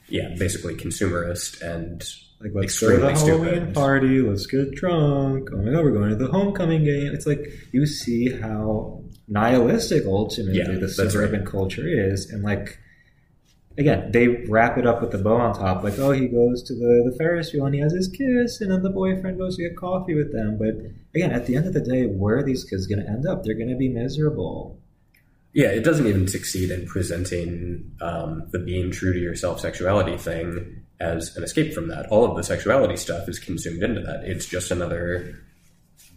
yeah, basically consumerist and like let's go to the Halloween stupid. party, let's get drunk. Oh my god, we're going to the homecoming game. It's like you see how nihilistic ultimately yeah, the suburban right. culture is and like again they wrap it up with the bow on top like oh he goes to the, the ferris wheel and he has his kiss and then the boyfriend goes to get coffee with them but again at the end of the day where are these kids going to end up they're going to be miserable yeah it doesn't even succeed in presenting um, the being true to yourself sexuality thing as an escape from that. All of the sexuality stuff is consumed into that. It's just another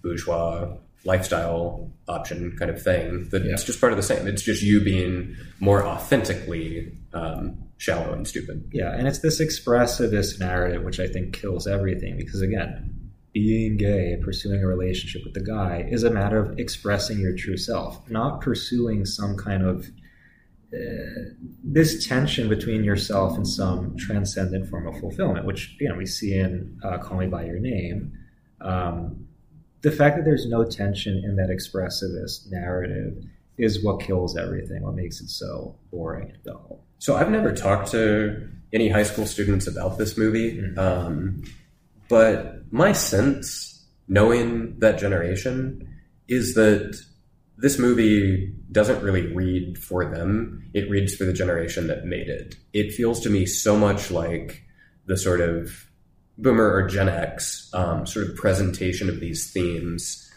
bourgeois lifestyle option kind of thing that yeah. it's just part of the same. It's just you being more authentically um, shallow and stupid. Yeah and it's this expressivist narrative which i think kills everything because again being gay pursuing a relationship with the guy is a matter of expressing your true self not pursuing some kind of this tension between yourself and some transcendent form of fulfillment which you know we see in uh, call me by your name um, the fact that there's no tension in that expressivist narrative is what kills everything, what makes it so boring and dull. So I've never talked to any high school students about this movie, mm-hmm. um, but my sense, knowing that generation, is that this movie doesn't really read for them. It reads for the generation that made it. It feels to me so much like the sort of Boomer or Gen X um, sort of presentation of these themes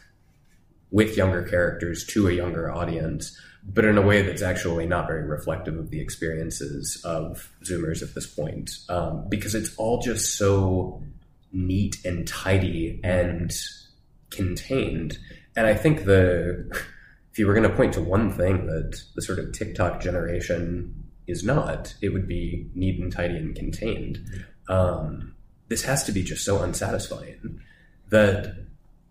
with younger characters to a younger audience, but in a way that's actually not very reflective of the experiences of Zoomers at this point, um, because it's all just so neat and tidy and contained. And I think the if you were going to point to one thing that the sort of TikTok generation is not, it would be neat and tidy and contained. Um, this has to be just so unsatisfying that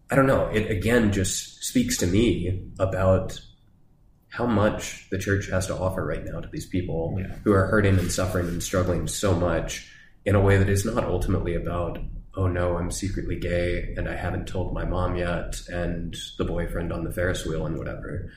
I don't know. It again just speaks to me about how much the church has to offer right now to these people yeah. who are hurting and suffering and struggling so much in a way that is not ultimately about, oh no, I'm secretly gay and I haven't told my mom yet and the boyfriend on the Ferris wheel and whatever,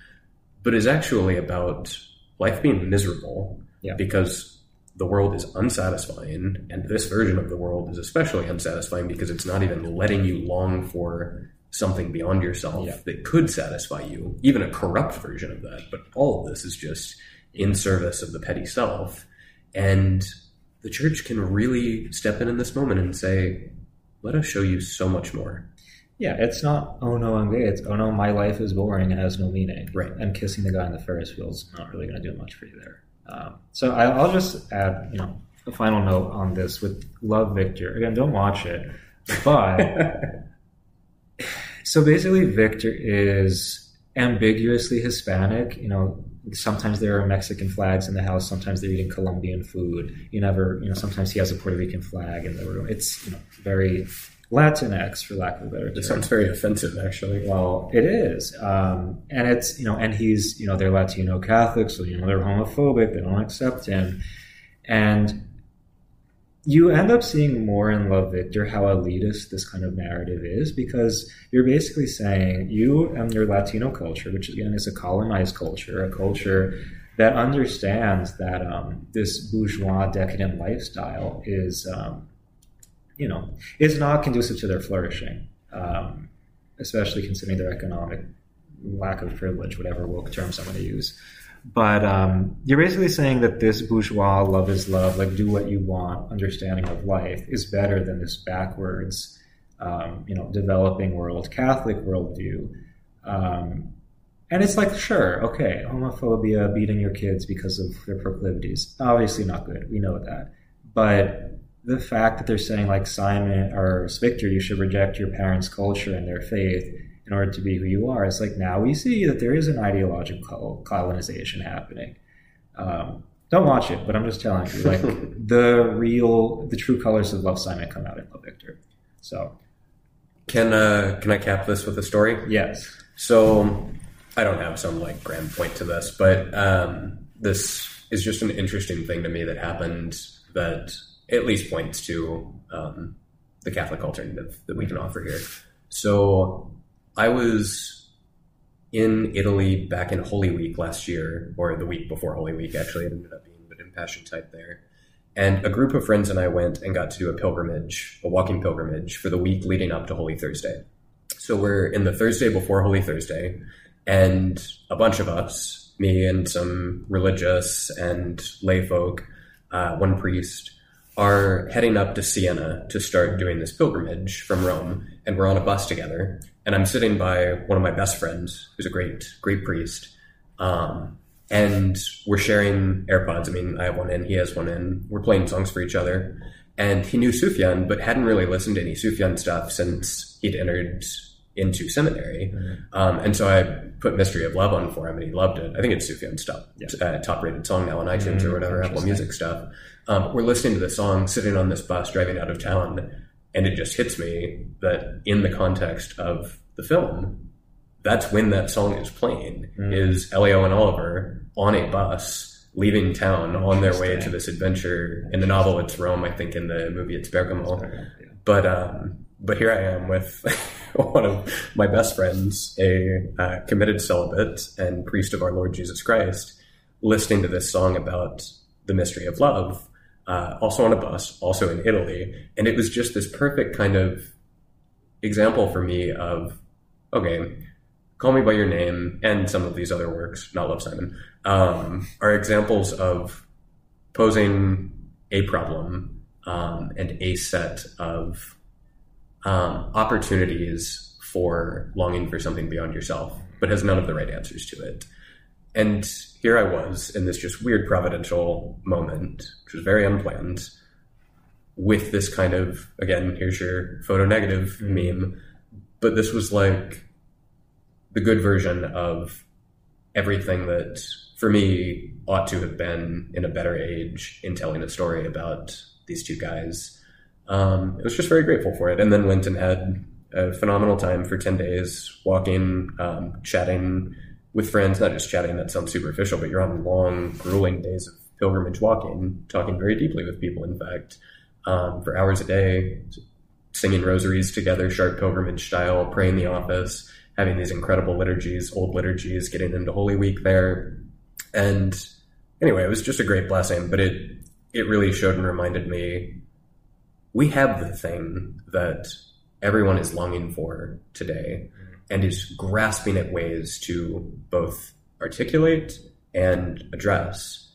but is actually about life being miserable yeah. because the world is unsatisfying, and this version of the world is especially unsatisfying because it's not even letting you long for something beyond yourself yeah. that could satisfy you, even a corrupt version of that. But all of this is just in service of the petty self. And the church can really step in in this moment and say, let us show you so much more. Yeah, it's not, oh no, I'm gay. It's, oh no, my life is boring and has no meaning. Right. And kissing the guy in the Ferris wheel is not really going to do much for you there. Um, so I, will just add, you know, a final note on this with Love Victor. Again, don't watch it, but so basically, Victor is ambiguously Hispanic. You know, sometimes there are Mexican flags in the house. Sometimes they're eating Colombian food. You never, you know, sometimes he has a Puerto Rican flag in the room. It's you know very Latinx, for lack of a better term. It sounds very offensive, actually. Well, it is, um, and it's you know, and he's you know they're Latino Catholics, so you know they're homophobic. They don't accept him, and you end up seeing more in Love Victor how elitist this kind of narrative is because you're basically saying you and your Latino culture, which again is a colonized culture, a culture that understands that um, this bourgeois decadent lifestyle is um, you know, is not conducive to their flourishing, um, especially considering their economic lack of privilege, whatever woke terms I'm going to use. But um, you're basically saying that this bourgeois love is love, like do what you want, understanding of life is better than this backwards, um, you know, developing world Catholic worldview. Um, and it's like, sure, okay, homophobia, beating your kids because of their proclivities, obviously not good. We know that. But the fact that they're saying, like Simon or Victor, you should reject your parents' culture and their faith in order to be who you are, it's like now we see that there is an ideological colonization happening. Um, don't watch it, but I'm just telling you, like the real, the true colors of Love Simon come out in Love Victor. So, can uh, can I cap this with a story? Yes. So I don't have some like grand point to this, but um, this is just an interesting thing to me that happened that at least points to um, the Catholic alternative that we can offer here. So I was in Italy back in Holy Week last year, or the week before Holy Week, actually. It ended up being, but in Passiontide there. And a group of friends and I went and got to do a pilgrimage, a walking pilgrimage for the week leading up to Holy Thursday. So we're in the Thursday before Holy Thursday and a bunch of us, me and some religious and lay folk, uh, one priest, are heading up to Siena to start doing this pilgrimage from Rome. And we're on a bus together. And I'm sitting by one of my best friends, who's a great, great priest. Um, and we're sharing AirPods. I mean, I have one in, he has one in. We're playing songs for each other. And he knew Sufjan, but hadn't really listened to any Sufjan stuff since he'd entered into seminary. Mm-hmm. Um, and so I put Mystery of Love on for him, and he loved it. I think it's Sufjan stuff, yeah. uh, top rated song now on iTunes mm-hmm. or whatever, Apple Music stuff. Um, we're listening to the song sitting on this bus driving out of town, and it just hits me that in the context of the film, that's when that song is playing. Mm-hmm. Is Elio and Oliver on a bus? Leaving town on their way to this adventure. In the novel, it's Rome. I think in the movie, it's Bergamo. But um, but here I am with one of my best friends, a uh, committed celibate and priest of our Lord Jesus Christ, listening to this song about the mystery of love, uh, also on a bus, also in Italy. And it was just this perfect kind of example for me of, okay, Call Me By Your Name and some of these other works, not Love Simon, um, are examples of posing a problem um, and a set of um, opportunities for longing for something beyond yourself, but has none of the right answers to it. And here I was in this just weird providential moment, which was very unplanned, with this kind of, again, here's your photo negative meme. But this was like the good version of everything that, for me, ought to have been in a better age in telling a story about these two guys um, I was just very grateful for it. And then went and had a phenomenal time for 10 days, walking, um, chatting with friends, not just chatting, that sounds superficial, but you're on long, grueling days of pilgrimage walking, talking very deeply with people, in fact, um, for hours a day, singing rosaries together, Chartres pilgrimage style, praying the office, having these incredible liturgies, old liturgies, getting into Holy Week there. And anyway, it was just a great blessing, but it, it really showed and reminded me we have the thing that everyone is longing for today and is grasping at ways to both articulate and address.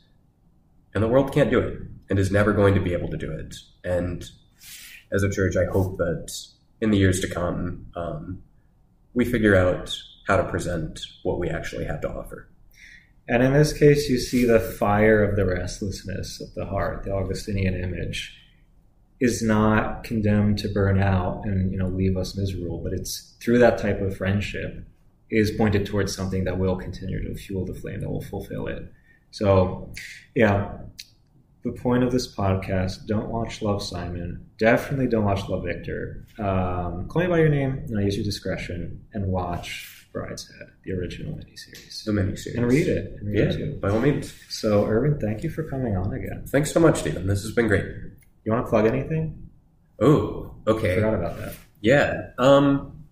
And the world can't do it and is never going to be able to do it. And as a church, I hope that in the years to come, um, we figure out how to present what we actually have to offer. And in this case, you see the fire of the restlessness of the heart, the Augustinian image is not condemned to burn out and you know leave us miserable, but it's through that type of friendship is pointed towards something that will continue to fuel the flame that will fulfill it. So, yeah, the point of this podcast: don't watch Love Simon. Definitely don't watch Love Victor. Um, call me by your name. You know, use your discretion and watch Brideshead, the original miniseries. The miniseries. And read it. And read yeah, it too. by all means. So, Urban, thank you for coming on again. Thanks so much, Stephen. This has been great. You want to plug anything? Oh, okay. I forgot about that. Yeah. Um,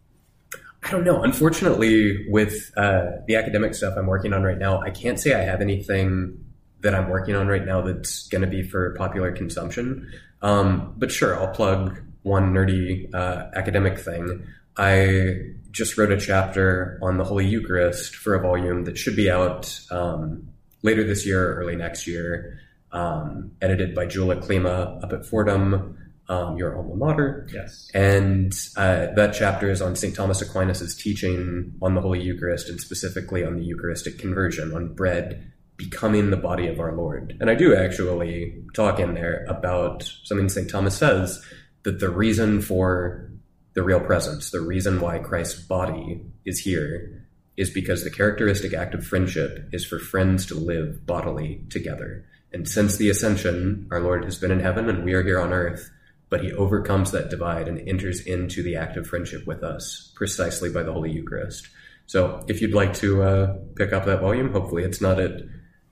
I don't know. Unfortunately, with uh, the academic stuff I'm working on right now, I can't say I have anything that I'm working on right now that's going to be for popular consumption. Um, but sure, I'll plug one nerdy uh, academic thing. I just wrote a chapter on the Holy Eucharist for a volume that should be out um, later this year, or early next year, um, edited by Julia Klima up at Fordham, um, your alma mater. Yes. And uh, that chapter is on St. Thomas Aquinas' teaching on the Holy Eucharist and specifically on the Eucharistic conversion, on bread becoming the body of our Lord. And I do actually talk in there about something St. Thomas says that the reason for the real presence, the reason why Christ's body is here, is because the characteristic act of friendship is for friends to live bodily together. And since the ascension, our Lord has been in heaven and we are here on earth, but he overcomes that divide and enters into the act of friendship with us precisely by the Holy Eucharist. So if you'd like to uh, pick up that volume, hopefully it's not at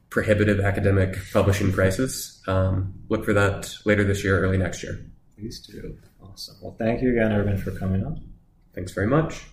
prohibitive academic publishing prices. Um, look for that later this year, early next year. Please do. Awesome. Well, thank you again, Urban, for coming on. Thanks very much.